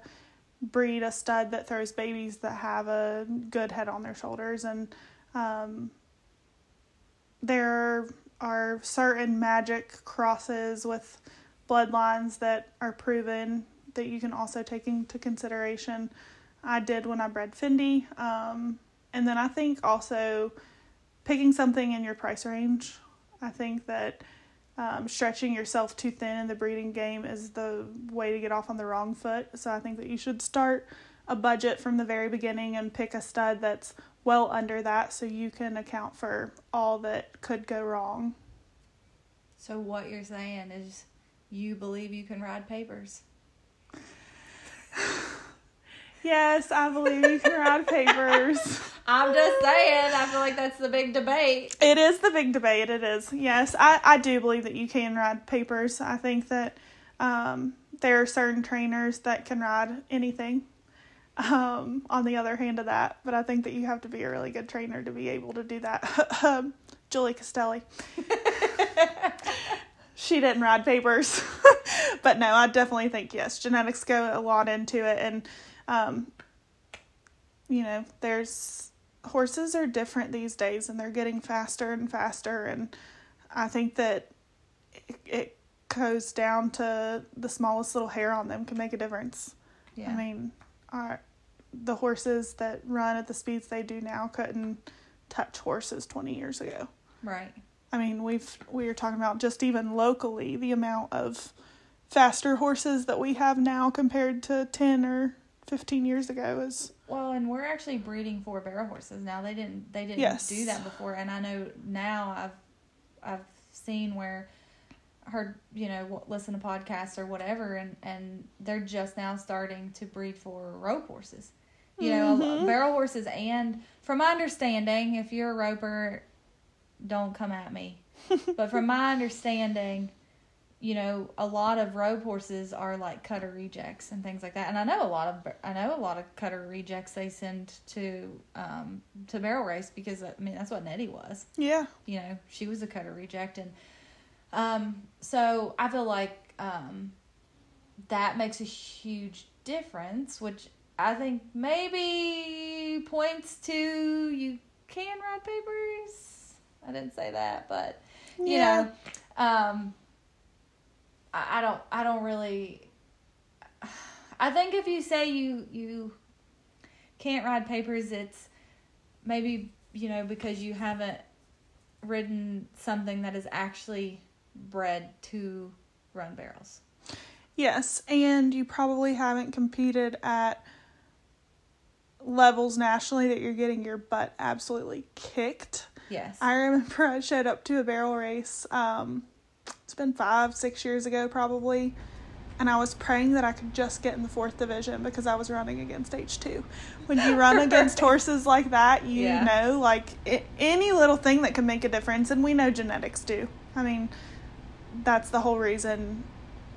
breed a stud that throws babies that have a good head on their shoulders. And um, there are certain magic crosses with bloodlines that are proven that you can also take into consideration. I did when I bred Fendi. Um, and then I think also picking something in your price range. I think that um, stretching yourself too thin in the breeding game is the way to get off on the wrong foot. So I think that you should start a budget from the very beginning and pick a stud that's well under that so you can account for all that could go wrong. So what you're saying is you believe you can ride papers. Yes, I believe you can ride papers. I'm just saying, I feel like that's the big debate. It is the big debate. It is. Yes, I, I do believe that you can ride papers. I think that um, there are certain trainers that can ride anything. Um, on the other hand of that, but I think that you have to be a really good trainer to be able to do that. Um, Julie Castelli. she didn't ride papers. but no, I definitely think yes, genetics go a lot into it and um you know, there's horses are different these days and they're getting faster and faster and I think that it, it goes down to the smallest little hair on them can make a difference. Yeah. I mean, our the horses that run at the speeds they do now couldn't touch horses 20 years ago. right. I mean, we've we were talking about just even locally the amount of faster horses that we have now compared to 10 or 15 years ago is Well, and we're actually breeding for barrel horses now. They didn't they didn't Yes. do that before, and I know now I've I've seen where heard you know listen to podcasts or whatever, and and they're just now starting to breed for rope horses. You know, Mhm. barrel horses, and from my understanding, if you're a roper, don't come at me. but from my understanding, you know, a lot of rope horses are like cutter rejects and things like that. And I know a lot of I know a lot of cutter rejects they send to um to barrel race because I mean that's what Nettie was. yeah. You know, she was a cutter reject and um so I feel like um that makes a huge difference, which I think maybe points to you can ride papers. I didn't say that, but you Yeah. know um I, I don't i don't really i think if you say you you can't ride papers it's maybe you know because you haven't ridden something that is actually bred to run barrels Yes, and you probably haven't competed at levels nationally that you're getting your butt absolutely kicked. yes I remember I showed up to a barrel race. Um, it's been five, six years ago probably, and I was praying that I could just get in the fourth division because I was running against H two. When you run against horses like that, you Yeah. know, like i any little thing that can make a difference, and we know genetics do. I mean, that's the whole reason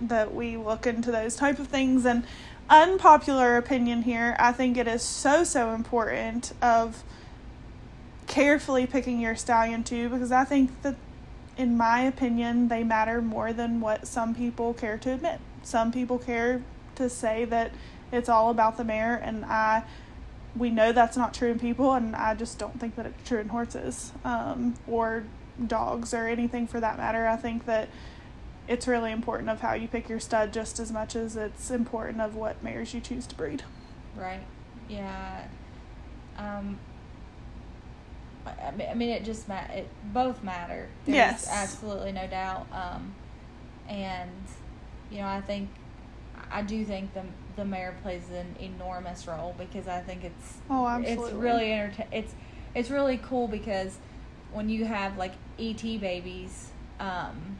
that we look into those type of things and unpopular opinion here i think it is so so important of carefully picking your stallion too because I think that in my opinion they matter more than what some people care to admit. Some people care to say that it's all about the mare and I we know that's not true in people and I just don't think that it's true in horses um, or dogs or anything for that matter. I think that it's really important of how you pick your stud just as much as it's important of what mares you choose to breed. Right. Yeah. Um, I mean, it just ma- it both matter. There's yes, absolutely no doubt. Um, and you know, I think I do think the the mare plays an enormous role because I think it's oh, absolutely. it's really entertain. It's it's really cool because when you have like ET babies, um,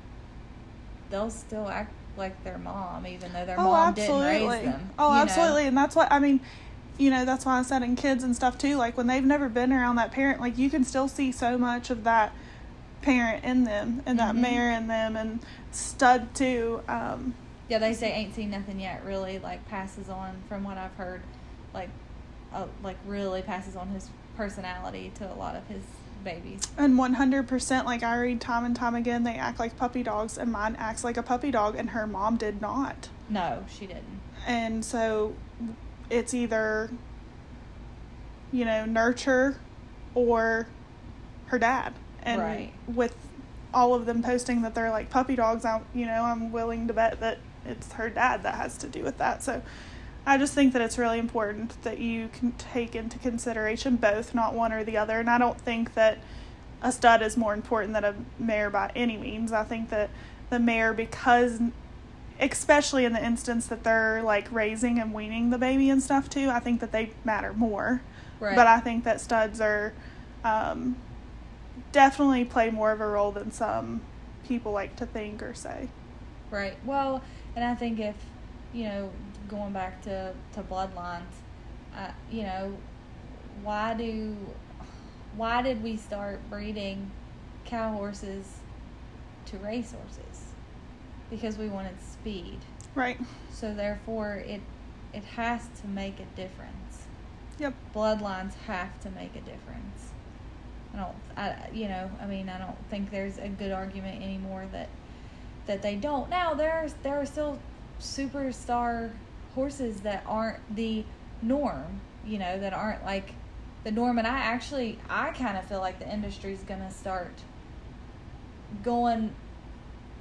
they'll still act like their mom, even though their oh, mom absolutely. didn't raise them. Oh, absolutely, know? and that's what I mean you know that's why I said in kids and stuff too. Like when they've never been around that parent, like you can still see so much of that parent in them and that mm-hmm. mare in them and stud too. Um, yeah, they say ain't seen nothing yet. Really, like passes on from what I've heard, like, uh, like really passes on his personality to a lot of his babies. And one hundred percent, like I read time and time again, they act like puppy dogs, and mine acts like a puppy dog, and her mom did not. No, she didn't. And so it's either you know nurture or her dad. And right. with all of them posting that they're like puppy dogs i you know i'm willing to bet that it's her dad that has to do with that. So i just think that it's really important that you can take into consideration both not one or the other. And i don't think that a stud is more important than a mare by any means. I think that the mare because especially in the instance that they're like raising and weaning the baby and stuff too. I think that they matter more. Right. But I think that studs are um, definitely play more of a role than some people like to think or say. Right. Well, and I think if you know going back to to bloodlines, uh, you know, why do why did we start breeding cow horses to race horses? Because we wanted speed. Right. So therefore, it it has to make a difference. Yep. Bloodlines have to make a difference. I don't. I you know. I mean, I don't think there's a good argument anymore that that they don't. Now there's there are still superstar horses that aren't the norm. You know, that aren't like the norm. And I actually, I kind of feel like the industry's gonna start going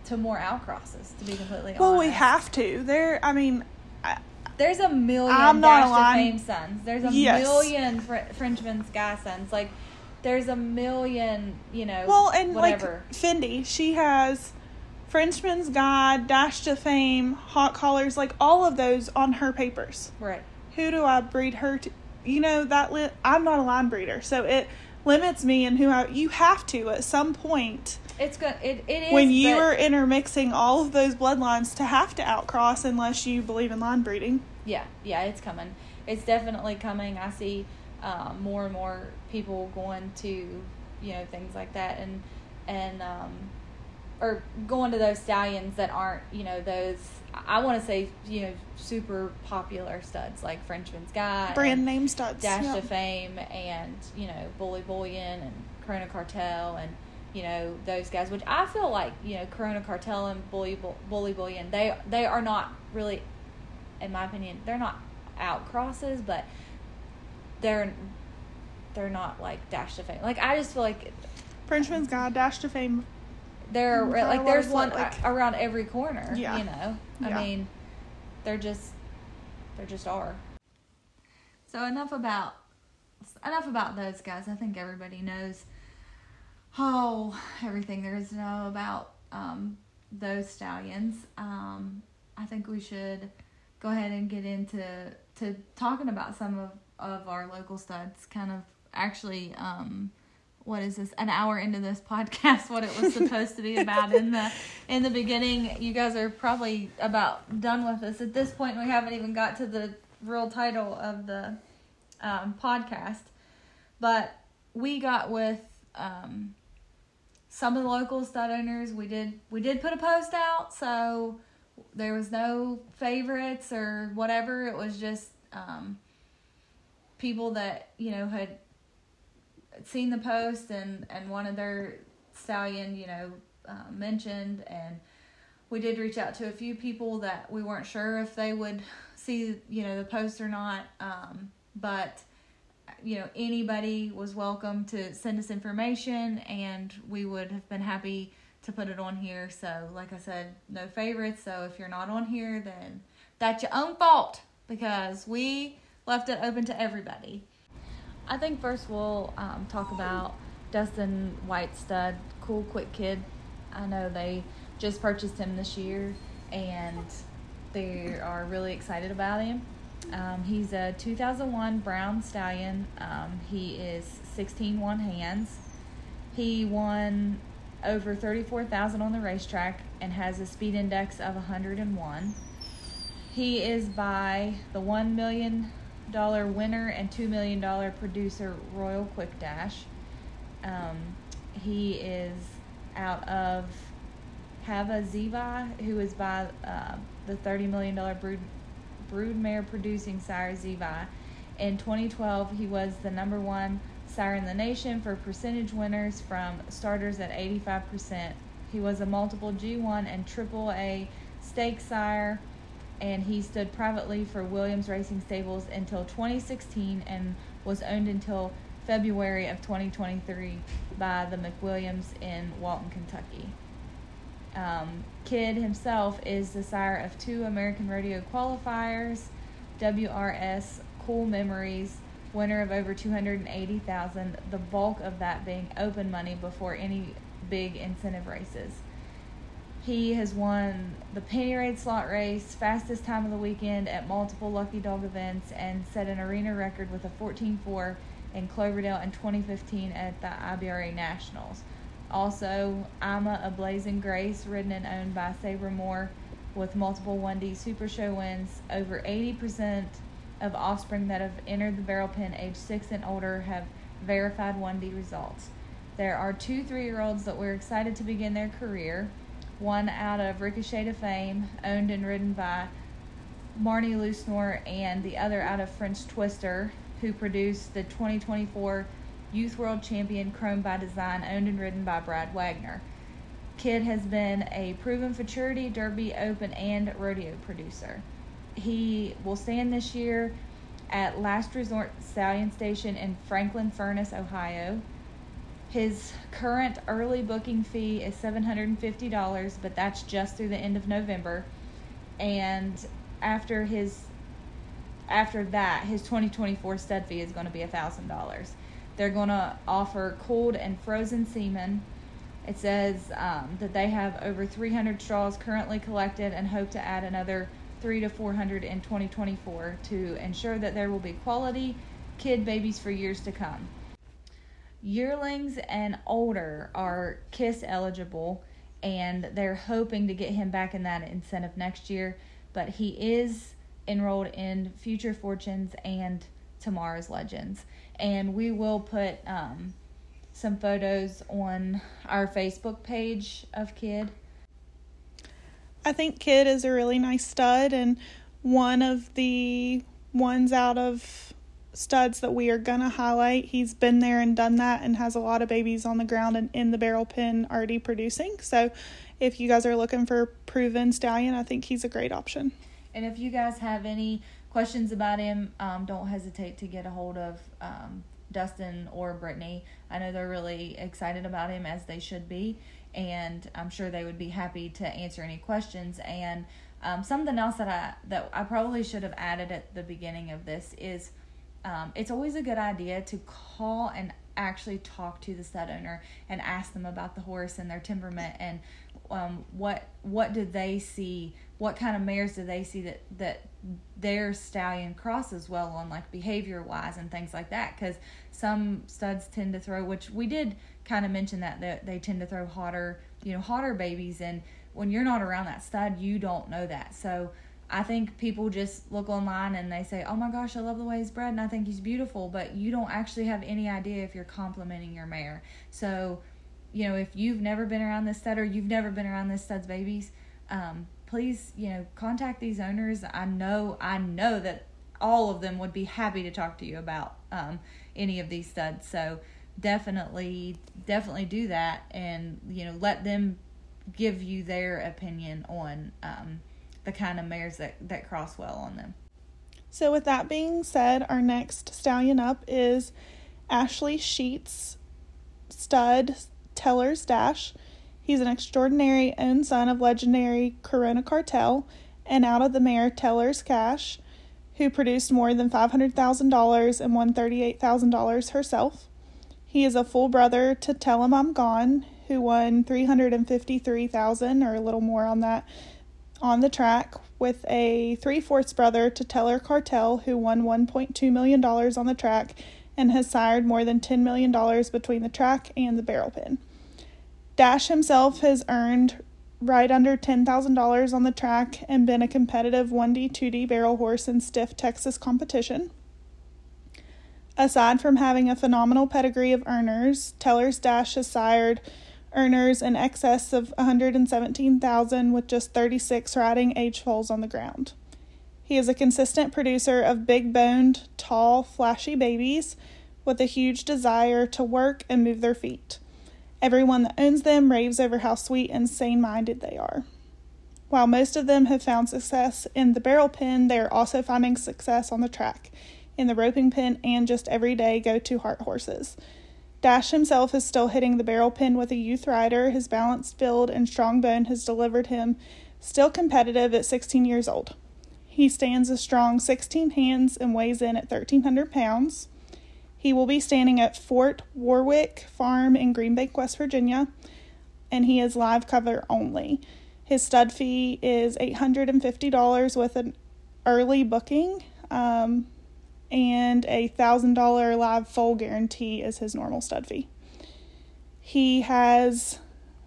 to more outcrosses. To be completely well, honest. Well, we have to. There, I mean. I, there's a 1000000 I'm Dash not to Fame sons. There's a yes. million Fr- Frenchman's Guy sons. Like, there's a million, you know, well, and whatever. like Fendi, she has Frenchman's Guy, Dash Ta Fame, Hot Colors, like all of those on her papers. Right. Who do I breed her to? You know that li- I'm not a line breeder, so it limits me and who I. You have to at some point it's good. It it is when you are intermixing all of those bloodlines to have to outcross unless you believe in line breeding. Yeah, yeah, it's coming. It's definitely coming. I see um, more and more people going to you know things like that and and um, or going to those stallions that aren't you know those I want to say you know super popular studs like Frenchman's Guy, brand name studs, Dash Ta Fame, and you know Bully Bullion and Corona Cartel and you know those guys, which I feel like you know Corona Cartel and Bully Bully Bullion, they they are not really, in my opinion, they're not out crosses, but they're they're not like Dash Ta Fame. Like I just feel like Frenchman's Guy, Dash Ta Fame. They're like there's one like, around every corner. Yeah. You know, yeah. I mean, they're just they're just are. So enough about enough about those guys. I think everybody knows oh, everything there is to know about um, those stallions. Um, I think we should go ahead and get into to talking about some of, of our local studs. Kind of actually, um, what is this? An hour into this podcast, what it was supposed to be about in the in the beginning. You guys are probably about done with us at this point. We haven't even got to the real title of the um, podcast, but we got with um, some of the local stud owners we did we did put a post out so there was no favorites or whatever it was just um, people that you know had seen the post and and one of their stallion, you know, uh, mentioned, and we did reach out to a few people that we weren't sure if they would see, you know, the post or not. Um, but you know, anybody was welcome to send us information, and we would have been happy to put it on here. So, like I said, no favorites. So if you're not on here, then that's your own fault because we left it open to everybody. I think first we'll um, talk about Dustin White Stud, cool, quick kid. I know they just purchased him this year and they are really excited about him. Um, he's a 2001 Brown Stallion. Um, he is 16 one hands. He won over 34,000 on the racetrack and has a speed index of 101. He is by the $1 million winner and $2 million producer Royal Quick Dash. Um, he is out of Hava Ziva, who is by uh, the $30 million brood, broodmare producing sire Ziva. In 2012, he was the number one sire in the nation for percentage winners from starters at 85%. He was a multiple G1 and Triple A stake sire, and he stood privately for Williams Racing Stables until 2016 and was owned until February of 2023 by the McWilliams in Walton, Kentucky. Um, Kid himself is the sire of two American Rodeo qualifiers, WRS Cool Memories, winner of over 280,000, the bulk of that being open money before any big incentive races. He has won the Penny Raid slot race, fastest time of the weekend at multiple Lucky Dog events, and set an arena record with a 14-4 in Cloverdale in 2015 at the IBRA Nationals. Also, Ima a Blazing Grace, ridden and owned by Sabre Moore, with multiple 1D Super Show wins. Over 80% of offspring that have entered the barrel pen age 6 and older have verified 1D results. There are two three year olds that we're excited to begin their career. One out of Ricochet to Fame, owned and ridden by Marnie Lusnor, and the other out of French Twister, who produced the 2024 Youth World Champion Chrome by Design, owned and ridden by Brad Wagner. Kid has been a proven futurity, Derby, Open, and rodeo producer. He will stand this year at Last Resort Stallion Station in Franklin Furnace, Ohio. His current early booking fee is $750, but that's just through the end of November. And after his after that, his 2024 stud fee is going to be $1,000. They're going to offer cooled and frozen semen. It says um, that they have over 300 straws currently collected and hope to add another three to 400 in 2024 to ensure that there will be quality kid babies for years to come. Yearlings and older are KISS eligible, and they're hoping to get him back in that incentive next year. But he is enrolled in Future Fortunes and Tomorrow's Legends. And we will put um, some photos on our Facebook page of Kid. I think Kid is a really nice stud and one of the ones out of studs that we are going to highlight. He's been there and done that and has a lot of babies on the ground and in the barrel pen already producing. So if you guys are looking for proven stallion, I think he's a great option. And if you guys have any questions about him, um, don't hesitate to get a hold of um, Dustin or Brittany. I know they're really excited about him as they should be, and I'm sure they would be happy to answer any questions. And um, something else that I that I probably should have added at the beginning of this is um, it's always a good idea to call and actually talk to the stud owner and ask them about the horse and their temperament and um, what what do they see what kind of mares do they see that that their stallion crosses well on like behavior wise and things like that. Because some studs tend to throw which we did kind of mention that that they tend to throw hotter you know hotter babies. And when you're not around that stud you don't know that. So I think people just look online and they say, "Oh my gosh, I love the way he's bred, and I think he's beautiful," but you don't actually have any idea if you're complimenting your mare. So, you know, if you've never been around this stud or you've never been around this stud's babies, um, please, you know, contact these owners. I know, I know that all of them would be happy to talk to you about um, any of these studs. So definitely definitely do that and you know let them give you their opinion on um, the kind of mares that that cross well on them. So with that being said, our next stallion up is Ashley Sheets stud Teller's Dash. He's an extraordinary own son of legendary Corona Cartel and out of the mare Teller's Cash, who produced more than $500,000 and won $38,000 herself. He is a full brother to Tell Him I'm Gone, who won 353,000 or a little more on that on the track with a three-fourths brother to Teller Cartel, who won $1.2 million on the track and has sired more than $10 million between the track and the barrel pin. Dash himself has earned right under $10,000 on the track and been a competitive 1D, 2D barrel horse in stiff Texas competition. Aside from having a phenomenal pedigree of earners, Teller's Dash has sired earners in excess of 117,000 with just 36 riding age foals on the ground. He is a consistent producer of big boned, tall, flashy babies with a huge desire to work and move their feet. Everyone that owns them raves over how sweet and sane minded they are. While most of them have found success in the barrel pen, they are also finding success on the track, in the roping pen, and just everyday go to heart horses. Dash himself is still hitting the barrel pin with a youth rider. His balanced build and strong bone has delivered him still competitive at 16 years old. He stands a strong 16 hands and weighs in at 1,300 pounds. He will be standing at Fort Warwick Farm in Green Bank, West Virginia, and he is live cover only. His stud fee is $850 with an early booking. Um, and a $1,000 live foal guarantee is his normal stud fee. He has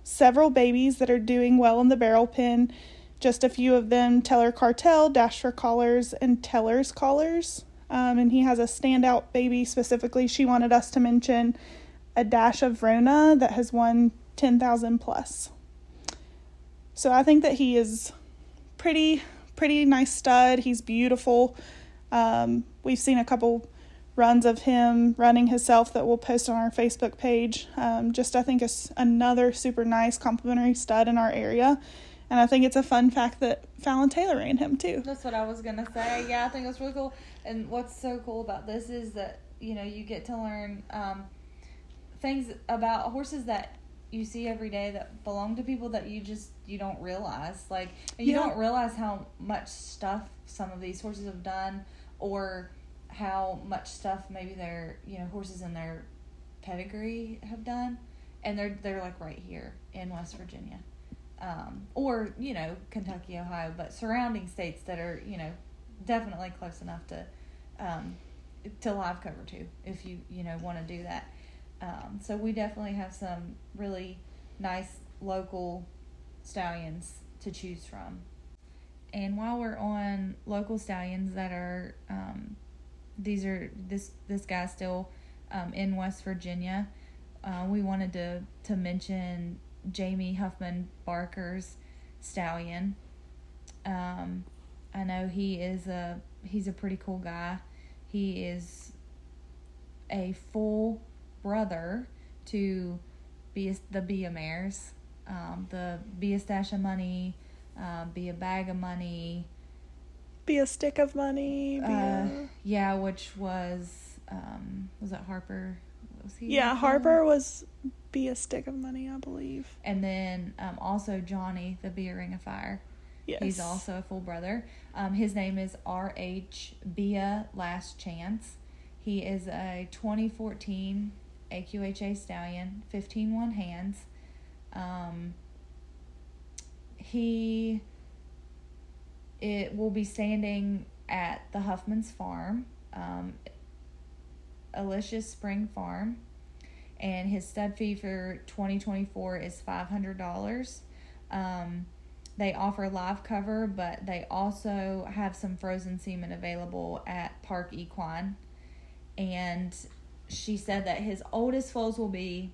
several babies that are doing well in the barrel pin, just a few of them Teller Cartel, Dash for Collars, and Teller's Collars. Um, and he has a standout baby specifically. She wanted us to mention a Dash of Rona that has won 10,000 plus. So I think that he is pretty, pretty nice stud. He's beautiful. Um, we've seen a couple runs of him running himself that we'll post on our Facebook page. Um, just I think it's another super nice complimentary stud in our area. And I think it's a fun fact that Fallon Taylor ran him too. That's what I was gonna say. Yeah, I think that's really cool. And what's so cool about this is that you know you get to learn um, things about horses that you see every day that belong to people that you just you don't realize. Like you yeah. don't realize how much stuff some of these horses have done or how much stuff maybe their you know horses in their pedigree have done, and they're they're like right here in West Virginia, um, or you know Kentucky, Ohio, but surrounding states that are you know definitely close enough to um, to live cover too if you you know want to do that. Um, so we definitely have some really nice local stallions to choose from. And while we're on local stallions that are, um, these are this this guy's still um, in West Virginia. Uh, we wanted to to mention Jamie Huffman Barker's stallion. Um, I know he is a he's a pretty cool guy. He is a full brother to be the Bia mares, um, the Stash of Money, uh, be a bag of money, be a stick of money. Uh, a... Yeah, which was um, was that Harper? Was he? Yeah, Harper was be a stick of money, I believe. And then um, also Johnny, the Be a Ring of Fire. Yes. He's also a full brother. Um, his name is R.H. Bia Last Chance. He is a 2014 AQHA stallion, 15 1 hands. Um, he it will be standing at the Huffman's farm, um, Alicia's Spring Farm, and his stud fee for 2024 is $500. Um, they offer live cover, but they also have some frozen semen available at Park Equine. And she said that his oldest foals will be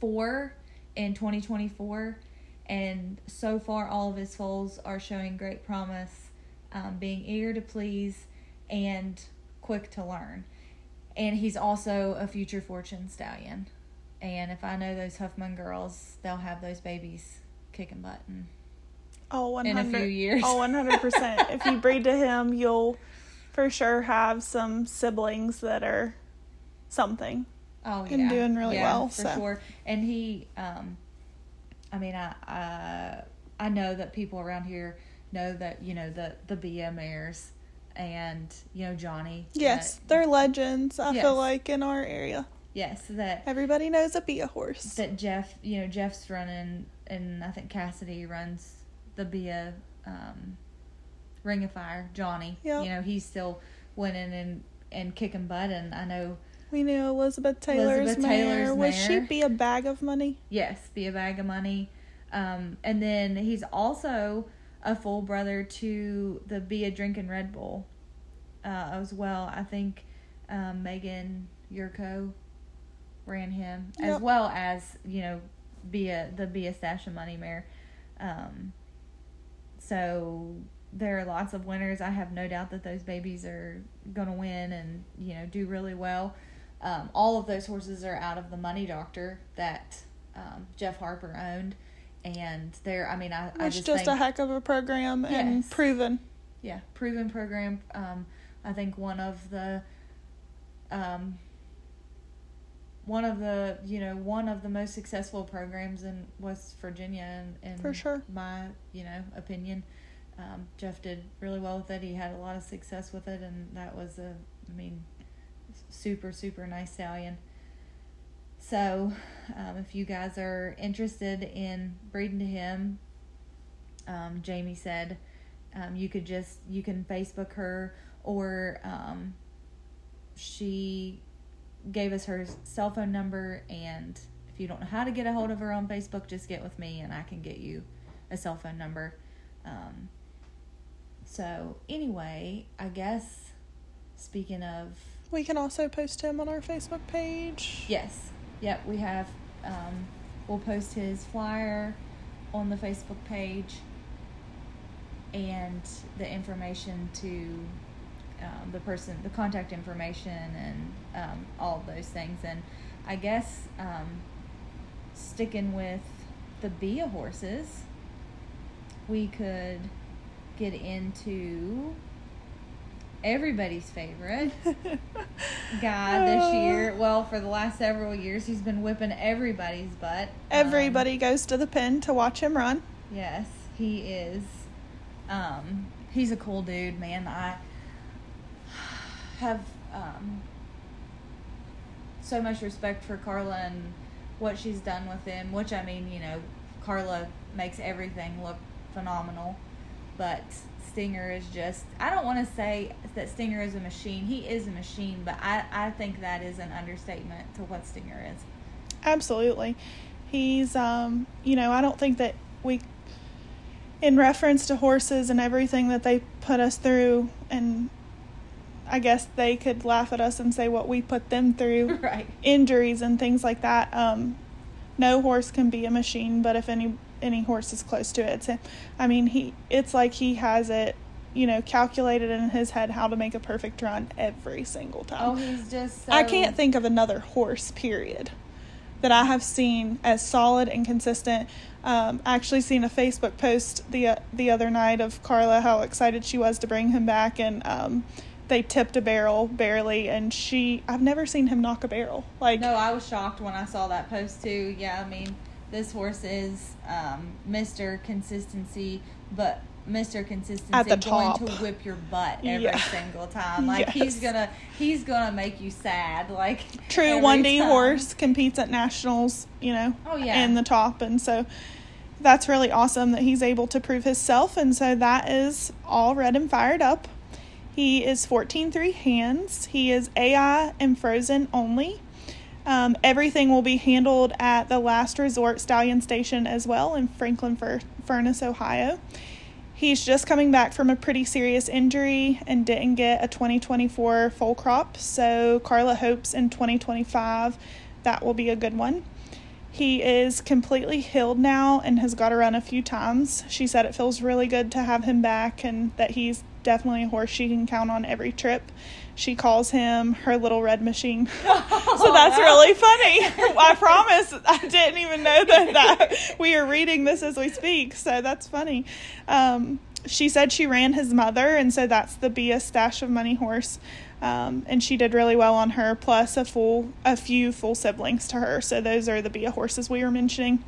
four in 2024 and so far all of his foals are showing great promise um, being eager to please and quick to learn and he's also a future fortune stallion. And if I know those Huffman girls, they'll have those babies kicking butt. And Oh, 100. In a few years. Oh, 100%. if you breed to him, you'll for sure have some siblings that are something. oh, yeah. And doing really Yeah, well, for so. sure. And he, um, I mean, I, I, I know that people around here know that you know the the BM mares, and you know Johnny. Yes, that- they're legends, I Yes. feel like, in our area. yes, that Everybody knows a Bia horse. that Jeff, you know, Jeff's running, and I think Cassidy runs the Bia um, Ring of Fire. Johnny, Yeah. you know, he's still winning and and kicking butt, and I know, We knew Elizabeth Taylor's Elizabeth mare. Taylor's Was she be a bag of money? yes, be a bag of money, um, and then he's also a full brother to the Be a Drinking Red Bull, uh, as well. I think um, Megan Yurko ran him as well as you know be a the be a stash of money mare um so there are lots of winners i have no doubt that those babies are going to win and you know do really well um, all of those horses are out of the money doctor that um, jeff harper owned and they're i mean i, I It's just, just, think, a heck of a program and Yes. proven. yeah proven program um i think one of the um one of the you know one of the most successful programs in west virginia in, in For sure. my you know opinion um, jeff did really well with it he had a lot of success with it and that was a i mean super super nice stallion. So um, if you guys are interested in breeding to him um, jamie said um, you could just you can facebook her or um, she gave us her cell phone number and if you don't know how to get a hold of her on facebook just get with me and i can get you a cell phone number. Um, so anyway i guess speaking of We can also post him on our Facebook page. Yes. Yep, we have um, we'll post his flyer on the Facebook page and the information to um, the person, the contact information, and um, all those things. And I guess um, sticking with the Bia horses, we could get into everybody's favorite guy this year. Well, for the last several years, he's been whipping everybody's butt. Um, Everybody goes to the pen to watch him run. yes, he is. Um, he's a cool dude, man. I have um, so much respect for Carla and what she's done with him. Which I mean, you know, Carla makes everything look phenomenal, but Stinger is just. I don't want to say that Stinger is a machine. He is a machine, but I I think that is an understatement to what Stinger is. Absolutely. He's, um, you know, I don't think that we, in reference to horses and everything that they put us through, and I guess they could laugh at us and say what we put them through, right. injuries and things like that. Um, no horse can be a machine, but if any any horses close to it, him. I mean, he it's like he has it, you know, calculated in his head how to make a perfect run every single time. Oh, he's just. So, I can't think of another horse, period, that I have seen as solid and consistent. Um, I actually seen a Facebook post the uh, the other night of Carla how excited she was to bring him back, and um, they tipped a barrel barely, and she I've never seen him knock a barrel. Like No, I was shocked when I saw that post too. Yeah, I mean, this horse is um, Mr. Consistency, but Mr. Consistency At the going top. to whip your butt every Yeah. single time. Like he's gonna he's gonna make you sad. Like true one D horse competes at nationals, you know, Oh, yeah. in the top, and so that's really awesome that he's able to prove himself. And so that is all red and fired up. He is 14 three hands. He is AI and frozen only. Um, everything will be handled at the Last Resort Stallion Station as well in Franklin Fur- Furnace, Ohio. He's just coming back from a pretty serious injury and didn't get a 2024 foal crop. So Carla hopes in 2025 that will be a good one. He is completely healed now and has got to run a few times. She said it feels really good to have him back and that he's definitely a horse she can count on every trip. She calls him her little red machine. so that's really funny. I promise I didn't even know that, that we are reading this as we speak. So that's funny. Um, she said she ran his mother, and so that's the Be a Stash of Money horse. Um, and she did really well on her, plus a full, a few full siblings to her. So those are the Be a horses we were mentioning.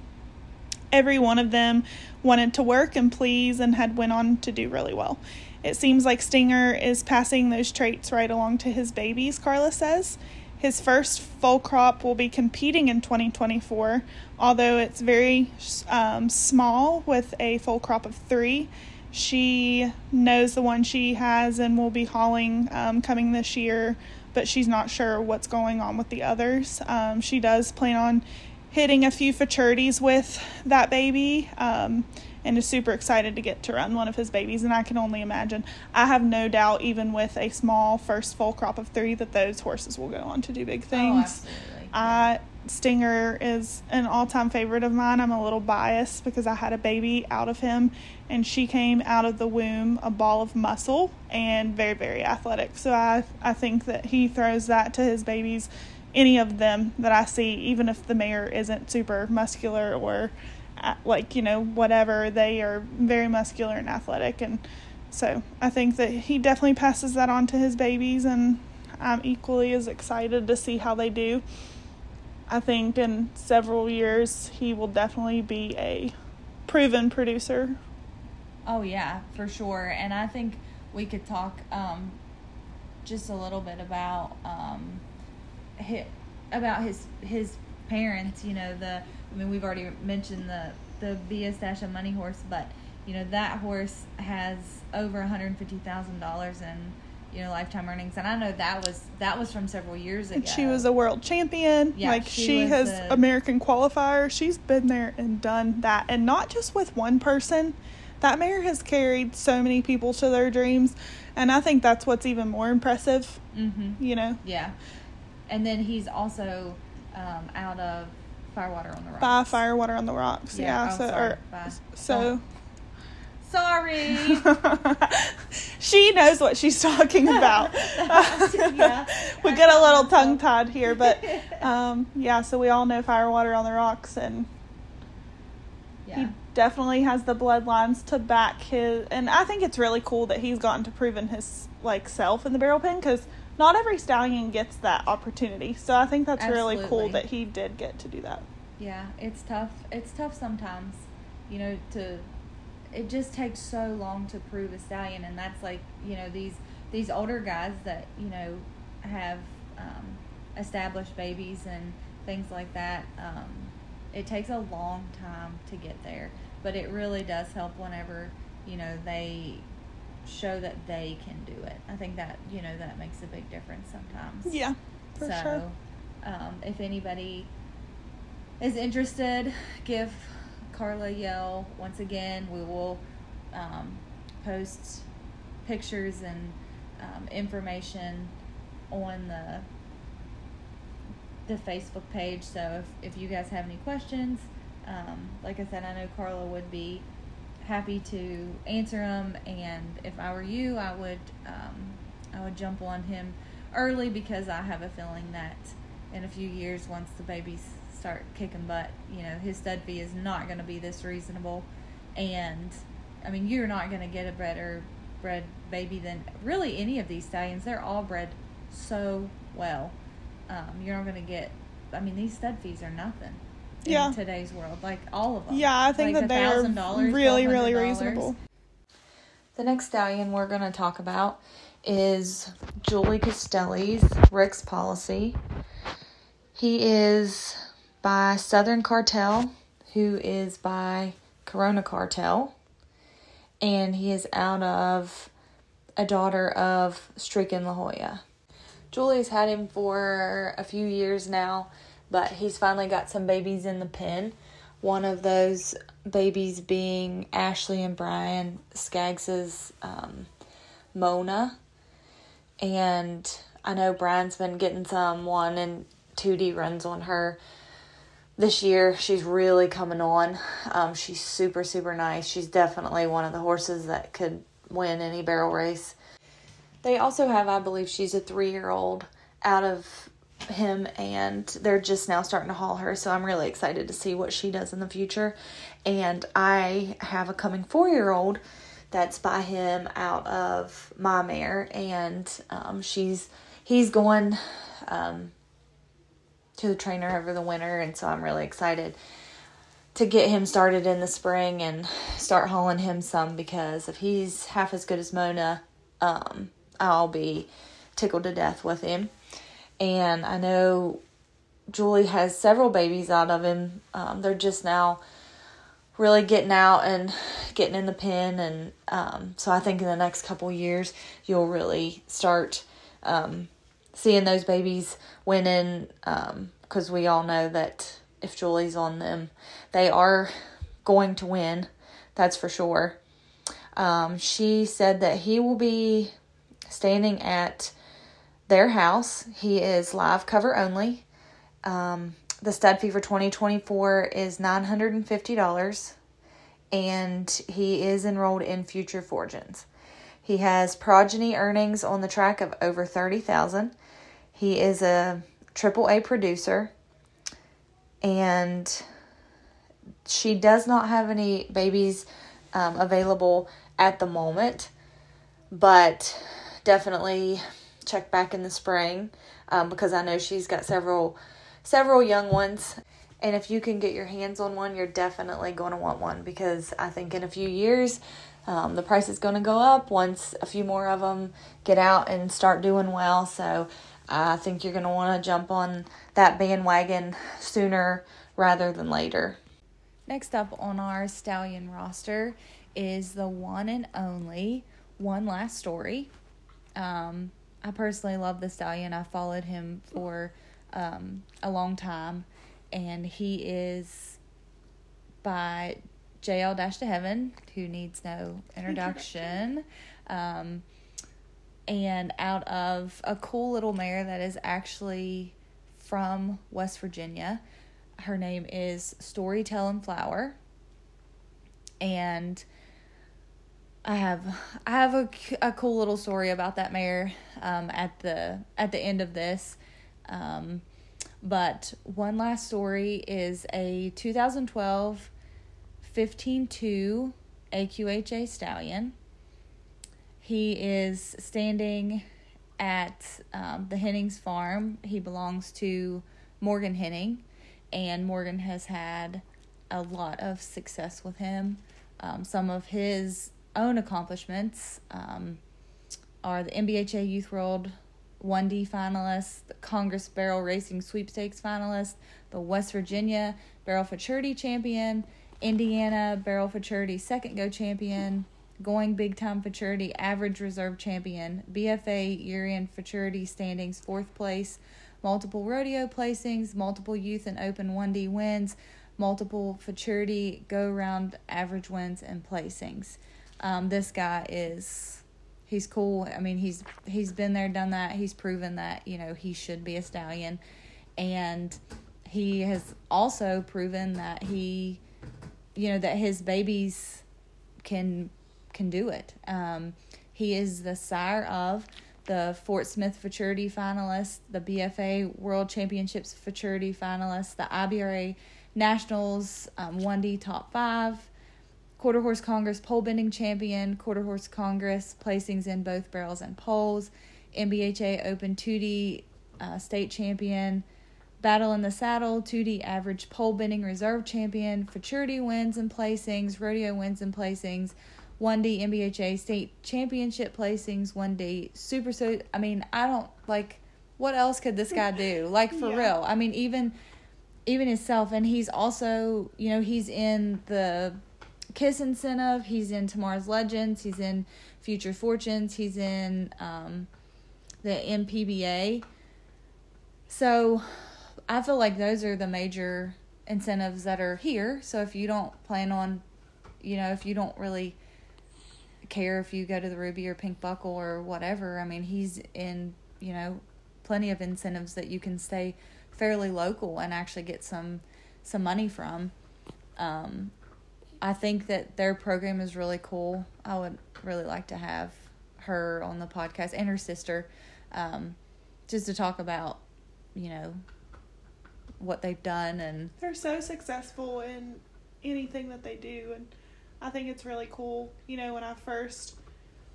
Every one of them wanted to work and please, and had went on to do really well. It seems like Stinger is passing those traits right along to his babies, Carla says. His first foal crop will be competing in 2024, although it's very um, small with a foal crop of three. She knows the one she has and will be hauling um, coming this year, but she's not sure what's going on with the others. Um, she does plan on hitting a few futurities with that baby. Um, and is super excited to get to run one of his babies. And I can only imagine. I have no doubt, even with a small first foal crop of three, that those horses will go on to do big Oh, things. absolutely. I Stinger is an all time favorite of mine. I'm a little biased because I had a baby out of him, and she came out of the womb a ball of muscle and very, very athletic. So I, I think that he throws that to his babies, any of them that I see, even if the mare isn't super muscular or like, you know, whatever, they are very muscular and athletic. And so I think that he definitely passes that on to his babies, and I'm equally as excited to see how they do. I think in several years he will definitely be a proven producer. Oh yeah, for sure. And I think we could talk um, just a little bit about um, hi about his his parents. You know, the I mean, we've already mentioned the the Stash of Money horse, but you know that horse has over one hundred fifty thousand dollars in you know lifetime earnings, and I know that was that was from several years ago. And she was a world champion. Yeah, like she she, has a- American qualifier. She's been there and done that, and not just with one person. That mare has carried so many people to their dreams, and I think that's what's even more impressive. Mm-hmm. You know, Yeah, and then he's also um, out of Firewater on the Rocks. by Firewater on the Rocks. Yeah. oh, so, sorry, or, so Sorry. she knows what she's talking about. Yeah. we get a little tongue tied here, but um, yeah. So we all know Firewater on the Rocks, and he definitely has the bloodlines to back his. And I think it's really cool that he's gotten to proven his like self in the barrel pin because not every stallion gets that opportunity. So I think that's really cool that he did get to do that. Yeah, it's tough. It's tough sometimes, you know, to it just takes so long to prove a stallion and that's like, you know, these these older guys that, you know, have um, established babies and things like that. Um, it takes a long time to get there, but it really does help whenever, you know, they show that they can do it. I think that, you know, that makes a big difference sometimes. Yeah, for so, sure. um, if anybody is interested, give Carla yell. Once again, we will um, post pictures and um, information on the the Facebook page. So if, if you guys have any questions, um, like I said, I know Carla would be happy to answer them. And if I were you, I would um, I would jump on him early because I have a feeling that in a few years, once the babies start kicking butt, you know, his stud fee is not going to be this reasonable. And I mean, you're not going to get a better bred baby than really any of these stallions. They're all bred so well. Um, you're not going to get. I mean, these stud fees are nothing in Yeah. today's world. Like all of them. Yeah, I think like that they are really, really reasonable. The next stallion we're going to talk about is Julie Costelli's Rick's Policy. He is by Southern Cartel, who is by Corona Cartel, and he is out of a daughter of Streakin' La Jolla. Julie's had him for a few years now, but he's finally got some babies in the pen. One of those babies being Ashley and Brian Skaggs's um, Mona. And I know Brian's been getting some one and 2D runs on her this year. She's really coming on. Um, she's super, super nice. She's definitely one of the horses that could win any barrel race. They also have, I believe, she's a three year old out of him, and they're just now starting to haul her. So I'm really excited to see what she does in the future. And I have a coming four year old that's by him out of my mare, and um, she's he's going um, to the trainer over the winter, and so I'm really excited to get him started in the spring and start hauling him some because if he's half as good as Mona, um, I'll be tickled to death with him. And I know Julie has several babies out of him. Um, they're just now really getting out and getting in the pen, and um, so I think in the next couple years you'll really start um, seeing those babies winning. Because um, we all know that if Julie's on them, they are going to win. That's for sure. Um, she said that he will be standing at their house. He is live cover only. Um, the stud fee for 2024 is $950 and he is enrolled in Future Fortunes. He has progeny earnings on the track of over 30,000. He is a triple A producer and she does not have any babies um, available at the moment, but definitely check back in the spring um, because I know she's got several several young ones. And if you can get your hands on one, you're definitely going to want one because I think in a few years, um, the price is going to go up once a few more of them get out and start doing well. So I think you're going to want to jump on that bandwagon sooner rather than later. Next up on our stallion roster is the one and only One Last Story. Um, I personally love the stallion. I followed him for um, a long time, and he is by JL Dash Ta Heaven, who needs no introduction. um, and out of a cool little mare that is actually from West Virginia. Her name is Storytelling Flower. And I have I have a, a cool little story about that mare um, at the at the end of this. Um, but one last story is a 2012 15-2 AQHA stallion. He is standing at um, the Hennings farm. He belongs to Morgan Henning, and Morgan has had a lot of success with him. Um, some of his own accomplishments um, are the NBHA Youth World 1D finalist, the Congress Barrel Racing Sweepstakes finalist, the West Virginia Barrel Futurity champion, Indiana Barrel Futurity second go champion, going big time futurity average reserve champion, BFA Urian futurity standings fourth place, multiple rodeo placings, multiple youth and open 1D wins, multiple futurity go round average wins and placings. Um, this guy is he's cool. I mean, he's he's been there, done that. He's proven that you know he should be a stallion, and he has also proven that he, you know, that his babies can can do it. Um, he is the sire of the Fort Smith Futurity finalist, the BFA World Championships Futurity finalist, the IBRA Nationals um, 1D Top 5, Quarter Horse Congress pole bending champion, Quarter Horse Congress placings in both barrels and poles, NBHA Open 2D uh, state champion, Battle in the Saddle 2D average pole bending reserve champion, Futurity wins and placings, Rodeo wins and placings, 1D NBHA state championship placings, 1D super so I mean, I don't like what else could this guy do? Like for yeah. real. I mean, even even himself and he's also, you know, he's in the Kiss incentive, he's in Tomorrow's Legends, he's in Future Fortunes, he's in um, the MPBA. So I feel like those are the major incentives that are here. So if you don't plan on, you know, if you don't really care if you go to the Ruby or Pink Buckle or whatever, I mean, he's in, you know, plenty of incentives that you can stay fairly local and actually get some some money from. Um, I think that their program is really cool. I would really like to have her on the podcast and her sister, um, just to talk about, you know, what they've done and They're so successful in anything that they do, and I think it's really cool. You know, when I first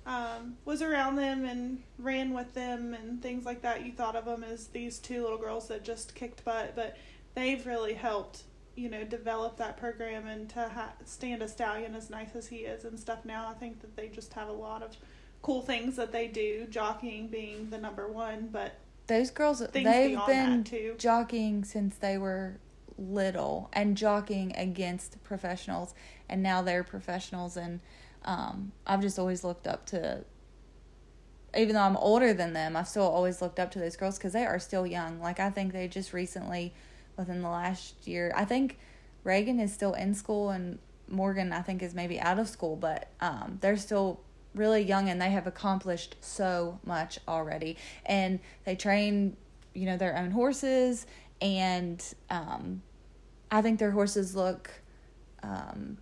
um, was around them and ran with them and things like that, you thought of them as these two little girls that just kicked butt, but they've really helped you know develop that program and to ha- stand a stallion as nice as he is and stuff now i think that they just have a lot of cool things that they do. Jockeying being the number one but those girls they've been jockeying since they were little and jockeying against professionals and now they're professionals. And um, i've just always looked up to even though i'm older than them i've still always looked up to those girls because they are still young. Like i think they just recently within the last year. I think reagan is still in school and morgan i think is maybe out of school but um, they're still really young and they have accomplished so much already. And they train you know their own horses and um, i think their horses look um,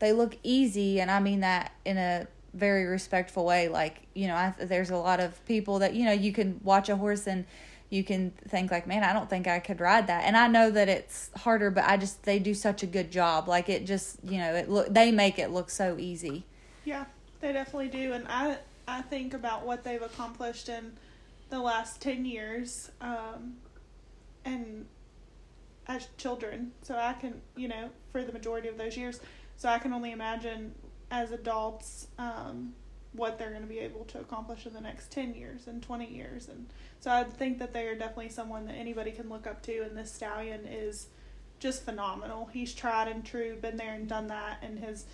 they look easy. And i mean that in a very respectful way. Like you know I, there's a lot of people that you know you can watch a horse and you can think like man i don't think i could ride that. And i know that it's harder but i just they do such a good job. Like it just you know it look they make it look so easy. Yeah, they definitely do, and I I think about what they've accomplished in the last ten years, um, and as children. So I can, you know, for the majority of those years, so I can only imagine as adults um, what they're going to be able to accomplish in the next ten years and twenty years, and so I think that they are definitely someone that anybody can look up to, and this stallion is just phenomenal. He's tried and true, been there and done that, and his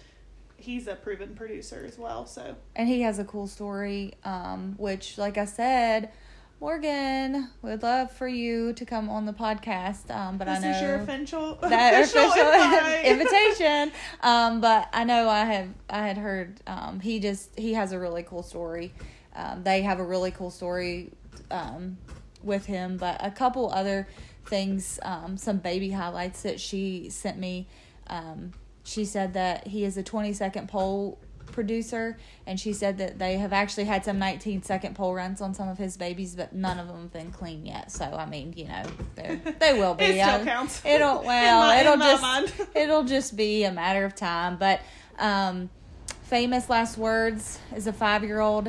he's a proven producer as well. So and he has a cool story um, which like i said morgan would love for you to come on the podcast um, but this i know is your official that official, official invitation. Um, but I know I have I had heard um, he just he has a really cool story. Um, they have a really cool story um, with him, but a couple other things, um, some baby highlights that she sent me. Um, she said that he is a 20 second pole producer and she said that they have actually had some 19 second pole runs on some of his babies but none of them have been clean yet so i mean you know they're- will be It still I- counts. it'll well my- it'll just it'll just be a matter of time but um famous last words is a five year old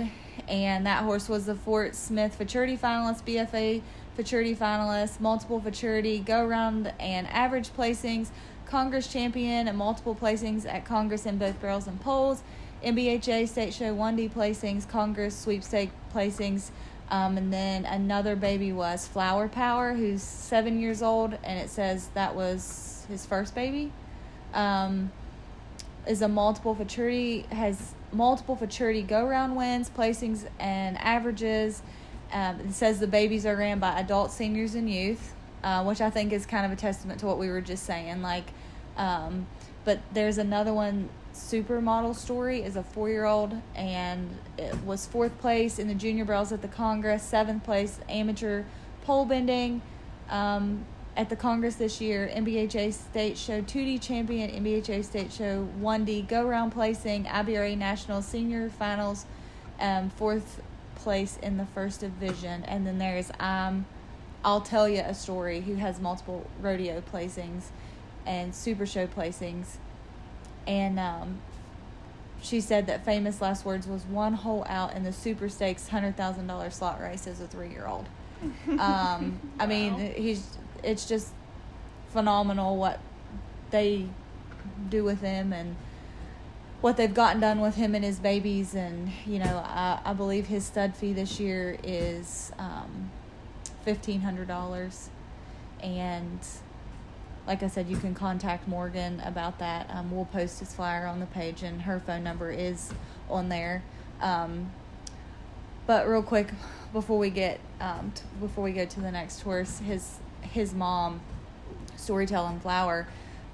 and that horse was the fort smith futurity finalist bfa futurity finalist multiple futurity go round and average placings congress champion and multiple placings at congress in both barrels and poles nbha state show 1d placings congress sweepstake placings um, and then another baby was flower power who's seven years old and it says that was his first baby. Um, is a multiple futurity has multiple futurity go round wins, placings, and averages. Um, it says the babies are ran by adults, seniors, and youth, uh, which I think is kind of a testament to what we were just saying. Like, um, but there's another one. Supermodel story is a four year old and it was fourth place in the junior barrels at the Congress, seventh place amateur pole bending. Um, at the Congress this year, NBHA State Show 2D champion, NBHA State Show 1D go round placing, IBRA National Senior Finals, um, fourth place in the first division. And then there's um, I'll tell you a story who has multiple rodeo placings and super show placings. And um, she said that famous last words was one hole out in the super stakes hundred thousand dollar slot race as a three year old. Um, I mean, Wow. he's it's just phenomenal what they do with him and what they've gotten done with him and his babies. And you know, I, I believe his stud fee this year is um, fifteen hundred dollars, and like I said, you can contact Morgan about that. Um, we'll post his flyer on the page, and her phone number is on there. Um, but real quick, before we get um, t- before we go to the next horse, his his mom, Storytelling Flower,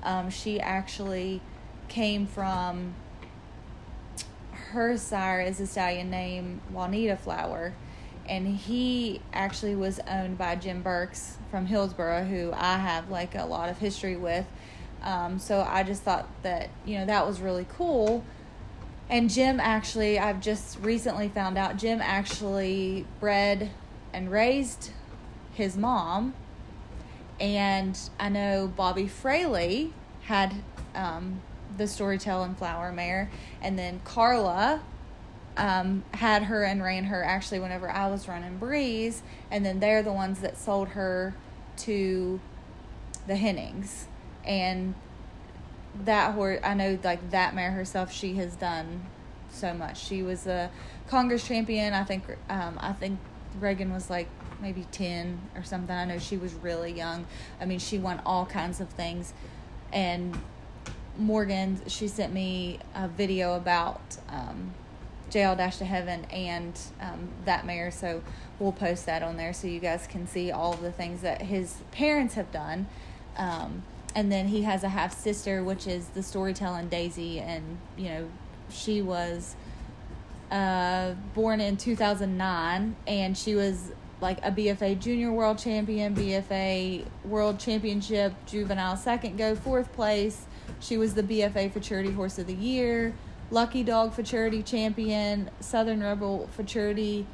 um, she actually came from her sire is a stallion named Juanita Flower, and he actually was owned by Jim Burks from Hillsboro, who I have like a lot of history with. Um, so I just thought that you know that was really cool. And Jim actually, I've just recently found out Jim actually bred and raised his mom. And I know Bobby Fraley had um, the Storytelling Flower Mare, and then Carla um, had her and ran her actually whenever I was running Breeze, and then they're the ones that sold her to the Hennings, and that horse I know like that mare herself she has done so much. She was a Congress champion. I think um, I think Reagan was like maybe 10 or something. I know she was really young. I mean, she won all kinds of things. And Morgan, she sent me a video about um, JL Dash Ta Heaven and um, that mare. So we'll post that on there so you guys can see all the things that his parents have done. Um, and then he has a half sister, which is the storytelling Daisy, and you know she was uh, born in 2009, and she was like a BFA Junior World Champion, BFA World Championship Juvenile Second Go Fourth Place. She was the BFA Futurity Horse of the Year, Lucky Dog Futurity Champion, Southern Rebel Futurity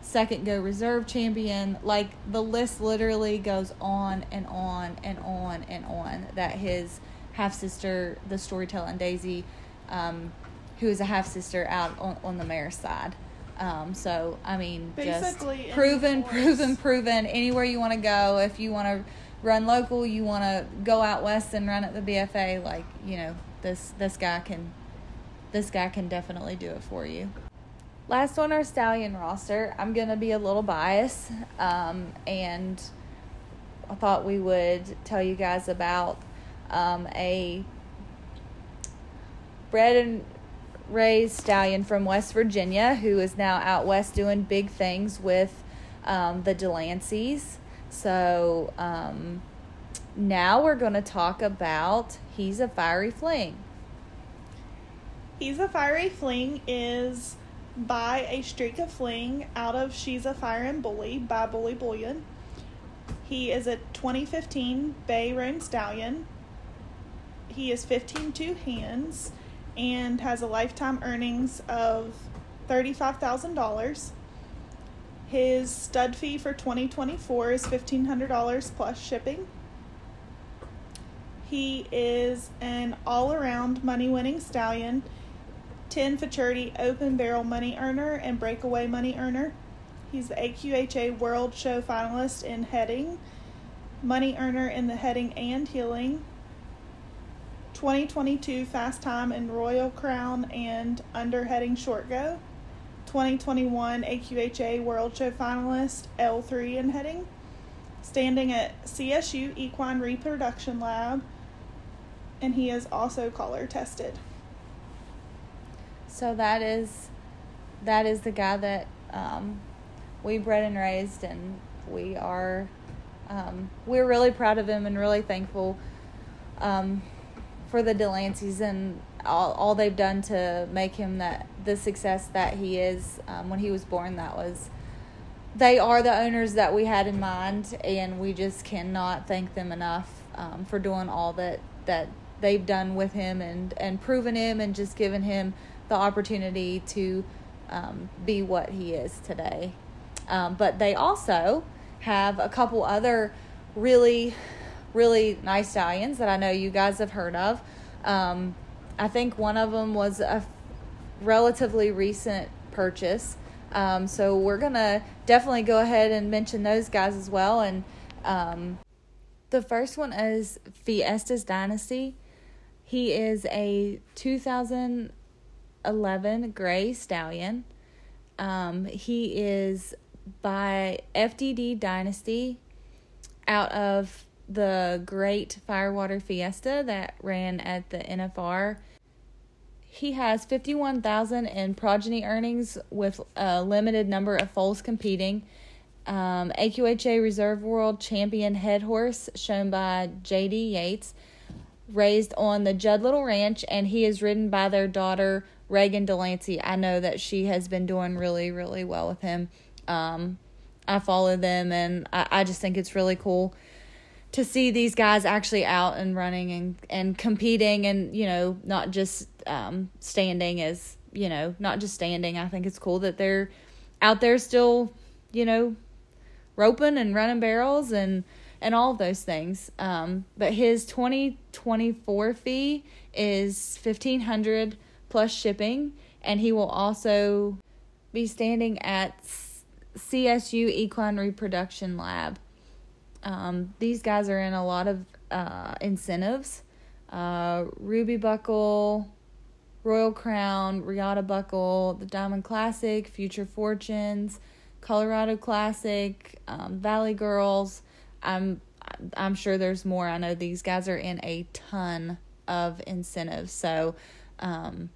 Second Go Reserve Champion. Like the list literally goes on and on and on and on. That his half sister, the storytelling Daisy, um, who is a half sister out on, on the mare's side. Um, so I mean, Basically, just proven, proven, proven. Anywhere you want to go, if you want to run local, you want to go out west and run at the BFA. Like you know, this this guy can, this guy can definitely do it for you. Last on our stallion roster, I'm gonna be a little biased, um, and I thought we would tell you guys about um, a bred and raised stallion from West Virginia who is now out west doing big things with um, the Delanceys. So um, now we're going to talk about He's a Fiery Fling. He's a Fiery Fling is by a streak of fling out of She's a Fire and Bully by Bully Bullion. He is a 2015 Bay Roan Stallion. He is 15 two hands and has a lifetime earnings of $35,000. His stud fee for 2024 is $1,500 plus shipping. He is an all around money winning stallion, 10 futurity open barrel money earner, and breakaway money earner. He's the AQHA World Show finalist in heading, money earner in the heading and heeling, 2022 fast time in Royal Crown and Underheading short go, 2021 AQHA World Show finalist L3 in heading, standing at CSU Equine Reproduction Lab, and he is also collar tested. So that is that is the guy that um, we bred and raised, and we are um, we're really proud of him and really thankful um, for the Delanceys and all, all they've done to make him that the success that he is. Um, when he was born, that was they are the owners that we had in mind, and we just cannot thank them enough um, for doing all that that they've done with him and and proven him and just given him the opportunity to um, be what he is today. Um, but they also have a couple other really really nice stallions that I know you guys have heard of. Um, I think one of them was a relatively recent purchase. Um, so we're gonna definitely go ahead and mention those guys as well. And um, the first one is Fiesta's Dynasty. He is a 2011 gray stallion. Um, he is by FDD Dynasty out of the Great Firewater Fiesta that ran at the NFR. He has 51,000 in progeny earnings with a limited number of foals competing. Um, AQHA Reserve World Champion Head Horse, shown by JD Yates, raised on the Judd Little Ranch, and he is ridden by their daughter, Reagan Delancey. I know that she has been doing really, really well with him. Um, I follow them, and I, I just think it's really cool to see these guys actually out and running and and competing and you know not just um, standing as you know not just standing. I think it's cool that they're out there still, you know, roping and running barrels and and all those things. Um, but his 2024 fee is 1500 plus shipping and he will also be standing at CSU Equine Reproduction Lab. Um, these guys are in a lot of uh, incentives. Uh, Ruby Buckle, Royal Crown, Riata Buckle, the Diamond Classic, Future Fortunes, Colorado Classic, um, Valley Girls. I'm I'm sure there's more. I know these guys are in a ton of incentives. So, um,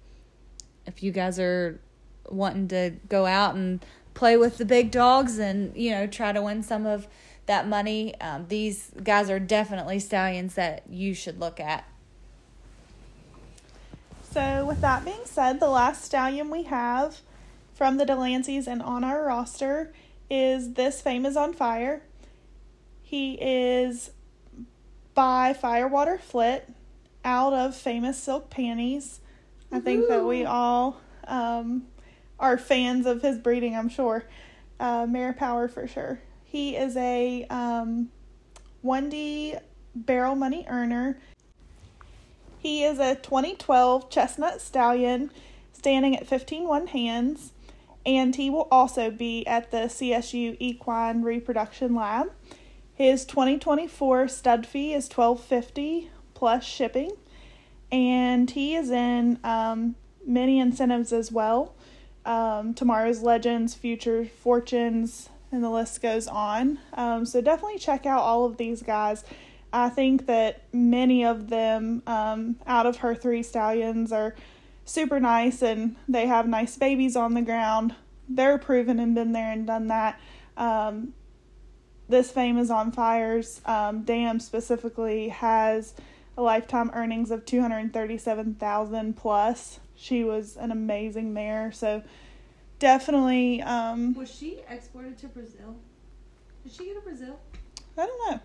if you guys are wanting to go out and play with the big dogs and you know try to win some of that money, um, these guys are definitely stallions that you should look at. So, with that being said, the last stallion we have from the Delanceys and on our roster is This Fame is on Fire. He is by Firewater Flit out of Famous Silk Panties. I think that we all um, are fans of his breeding, I'm sure. Uh, Mare Power for sure. He is a um, 1D barrel money earner. He is a 2012 chestnut stallion standing at 15 one hands, and he will also be at the CSU Equine Reproduction Lab. His 2024 stud fee is 1250 plus shipping, and he is in um, many incentives as well. Um, tomorrow's Legends, Future Fortunes, and the list goes on. Um, so definitely check out all of these guys. I think that many of them um, out of her three stallions are super nice and they have nice babies on the ground. They're proven and been there and done that. Um, this fame is on fires. Um, Dam specifically has a lifetime earnings of two hundred thirty-seven thousand plus. She was an amazing mare, so definitely. Um, was she exported to Brazil? Did she go to Brazil? I don't know.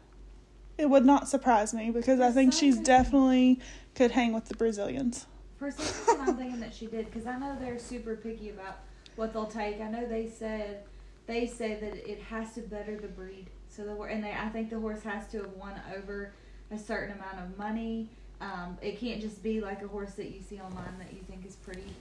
It would not surprise me because I think she's definitely could hang with the Brazilians. For some reason, I'm thinking that she did because I know they're super picky about what they'll take. I know they said they said that it has to better the breed. So the and they, I think the horse has to have won over a certain amount of money. Um, it can't just be like a horse that you see online that you think is pretty.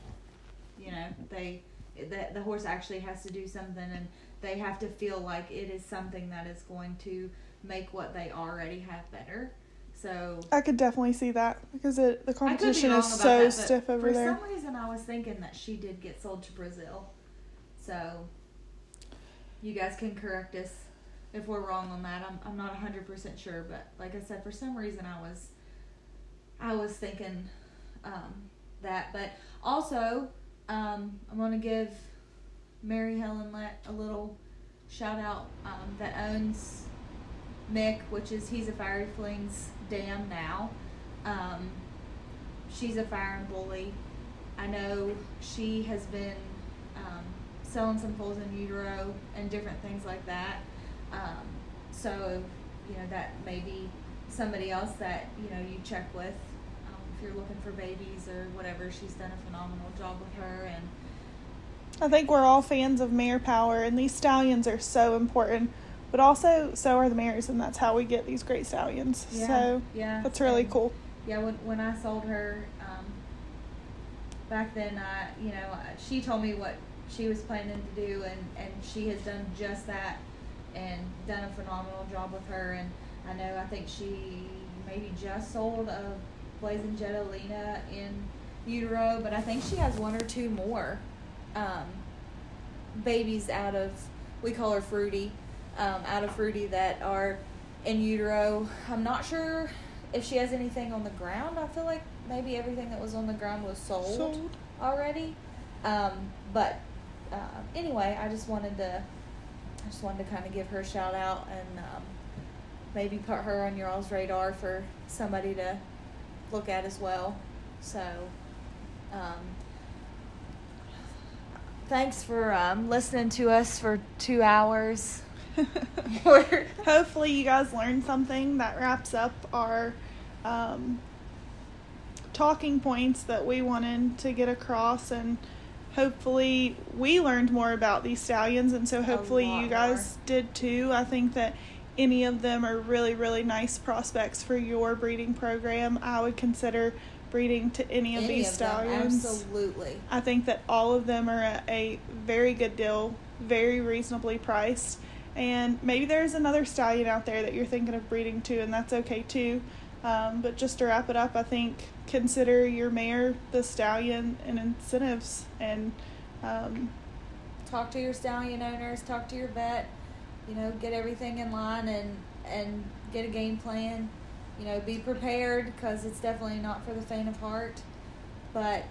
You know, they the the horse actually has to do something, and they have to feel like it is something that is going to make what they already have better. So I could definitely see that because it the competition is so that, stiff over for there. For some reason, I was thinking that she did get sold to Brazil. So you guys can correct us if we're wrong on that. I'm I'm not hundred percent sure, but like I said, for some reason I was I was thinking um, that. But also, um, I'm gonna give Mary Helen Let a little shout out um, that owns Mick, which is he's a Fiery Flings dam now. Um, she's a fire and bully. I know she has been um, selling some foals in utero and different things like that. Um, so, you know, that may be somebody else that, you know, you check with if you're looking for babies or whatever. She's done a phenomenal job with her. And I think we're all fans of mare power, and these stallions are so important. But also, so are the mares, and that's how we get these great stallions. Yeah, so yeah, that's really and, cool. Yeah, when when I sold her um, back then, I you know she told me what she was planning to do, and and she has done just that and done a phenomenal job with her. And I know I think she maybe just sold a Blazing Jetalina in utero, but I think she has one or two more um, babies out of we call her Fruity, um, out of Fruity that are in utero. I'm not sure if she has anything on the ground. I feel like maybe everything that was on the ground was sold, sold. already. Um, but uh, anyway, I just wanted to I just wanted to kind of give her a shout out and um, maybe put her on your all's radar for somebody to look at as well. So, um, thanks for um, listening to us for two hours. Hopefully you guys learned something that wraps up our um, talking points that we wanted to get across and hopefully we learned more about these stallions and so hopefully you guys did too i think that any of them are really really nice prospects for your breeding program i would consider breeding to any of Any these of them, stallions absolutely. I think that all of them are at a very good deal, very reasonably priced. And maybe there's another stallion out there that you're thinking of breeding to, and that's okay too. Um, but just to wrap it up, I think consider your mare the stallion and incentives. And um, talk to your stallion owners, talk to your vet, you know, get everything in line and and get a game plan. You know, be prepared because it's definitely not for the faint of heart. But,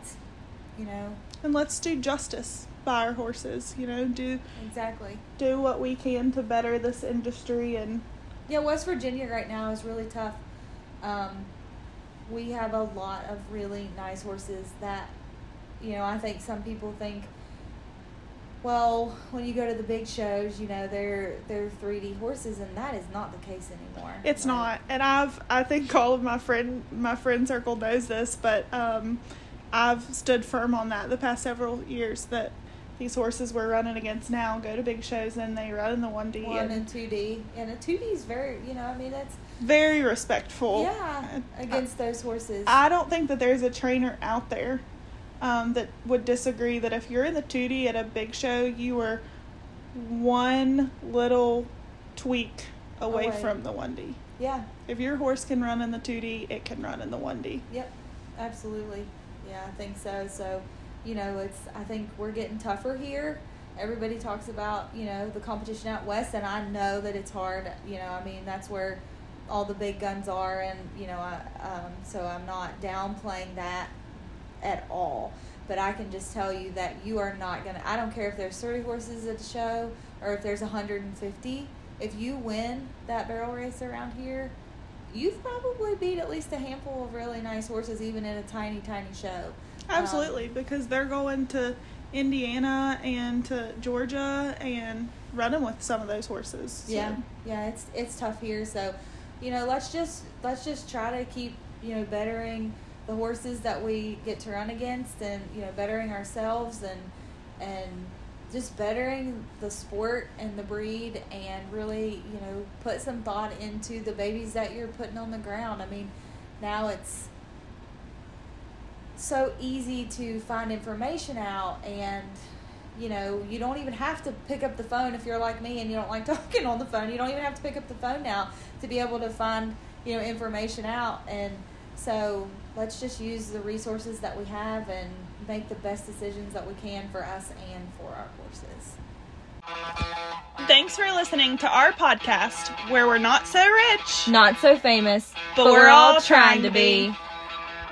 you know, and let's do justice by our horses. You know, do exactly. do what we can to better this industry and Yeah, West Virginia right now is really tough. Um, we have a lot of really nice horses that, you know, I think some people think, well, when you go to the big shows, you know, they're they're 3D horses, and that is not the case anymore. It's Like, not, and I've I think all of my friend my friend circle knows this, but um, I've stood firm on that the past several years that these horses we're running against now go to big shows and they run in the one D One and two D, and a two D is very, you know, I mean, that's very respectful. yeah I- against those horses. I don't think that there's a trainer out there um, that would disagree that if you're in the 2D at a big show, you are one little tweak away, Away. from the 1D. yeah, If your horse can run in the 2D, it can run in the 1D. Yep, absolutely. Yeah, I think so. So, you know, it's I think we're getting tougher here. Everybody talks about, you know, the competition out west and I know that it's hard. You know, I mean, that's where all the big guns are and, you know, I um so I'm not downplaying that at all. But I can just tell you that you are not going to I don't care if there's 30 horses at the show or if there's 150. If you win that barrel race around here, you've probably beat at least a handful of really nice horses, even in a tiny, tiny show. Um, Absolutely, because they're going to Indiana and to Georgia and running with some of those horses. So- Yeah, yeah, it's it's tough here. So, you know, let's just let's just try to keep you know bettering the horses that we get to run against, and you know, bettering ourselves, and and just bettering the sport and the breed, and really you know put some thought into the babies that you're putting on the ground. I mean, now it's so easy to find information out and you know you don't even have to pick up the phone if you're like me and you don't like talking on the phone you don't even have to pick up the phone now to be able to find you know information out and so let's just use the resources that we have and make the best decisions that we can for us and for our horses Thanks for listening to our podcast where we're not so rich. not so famous But we're all trying to be.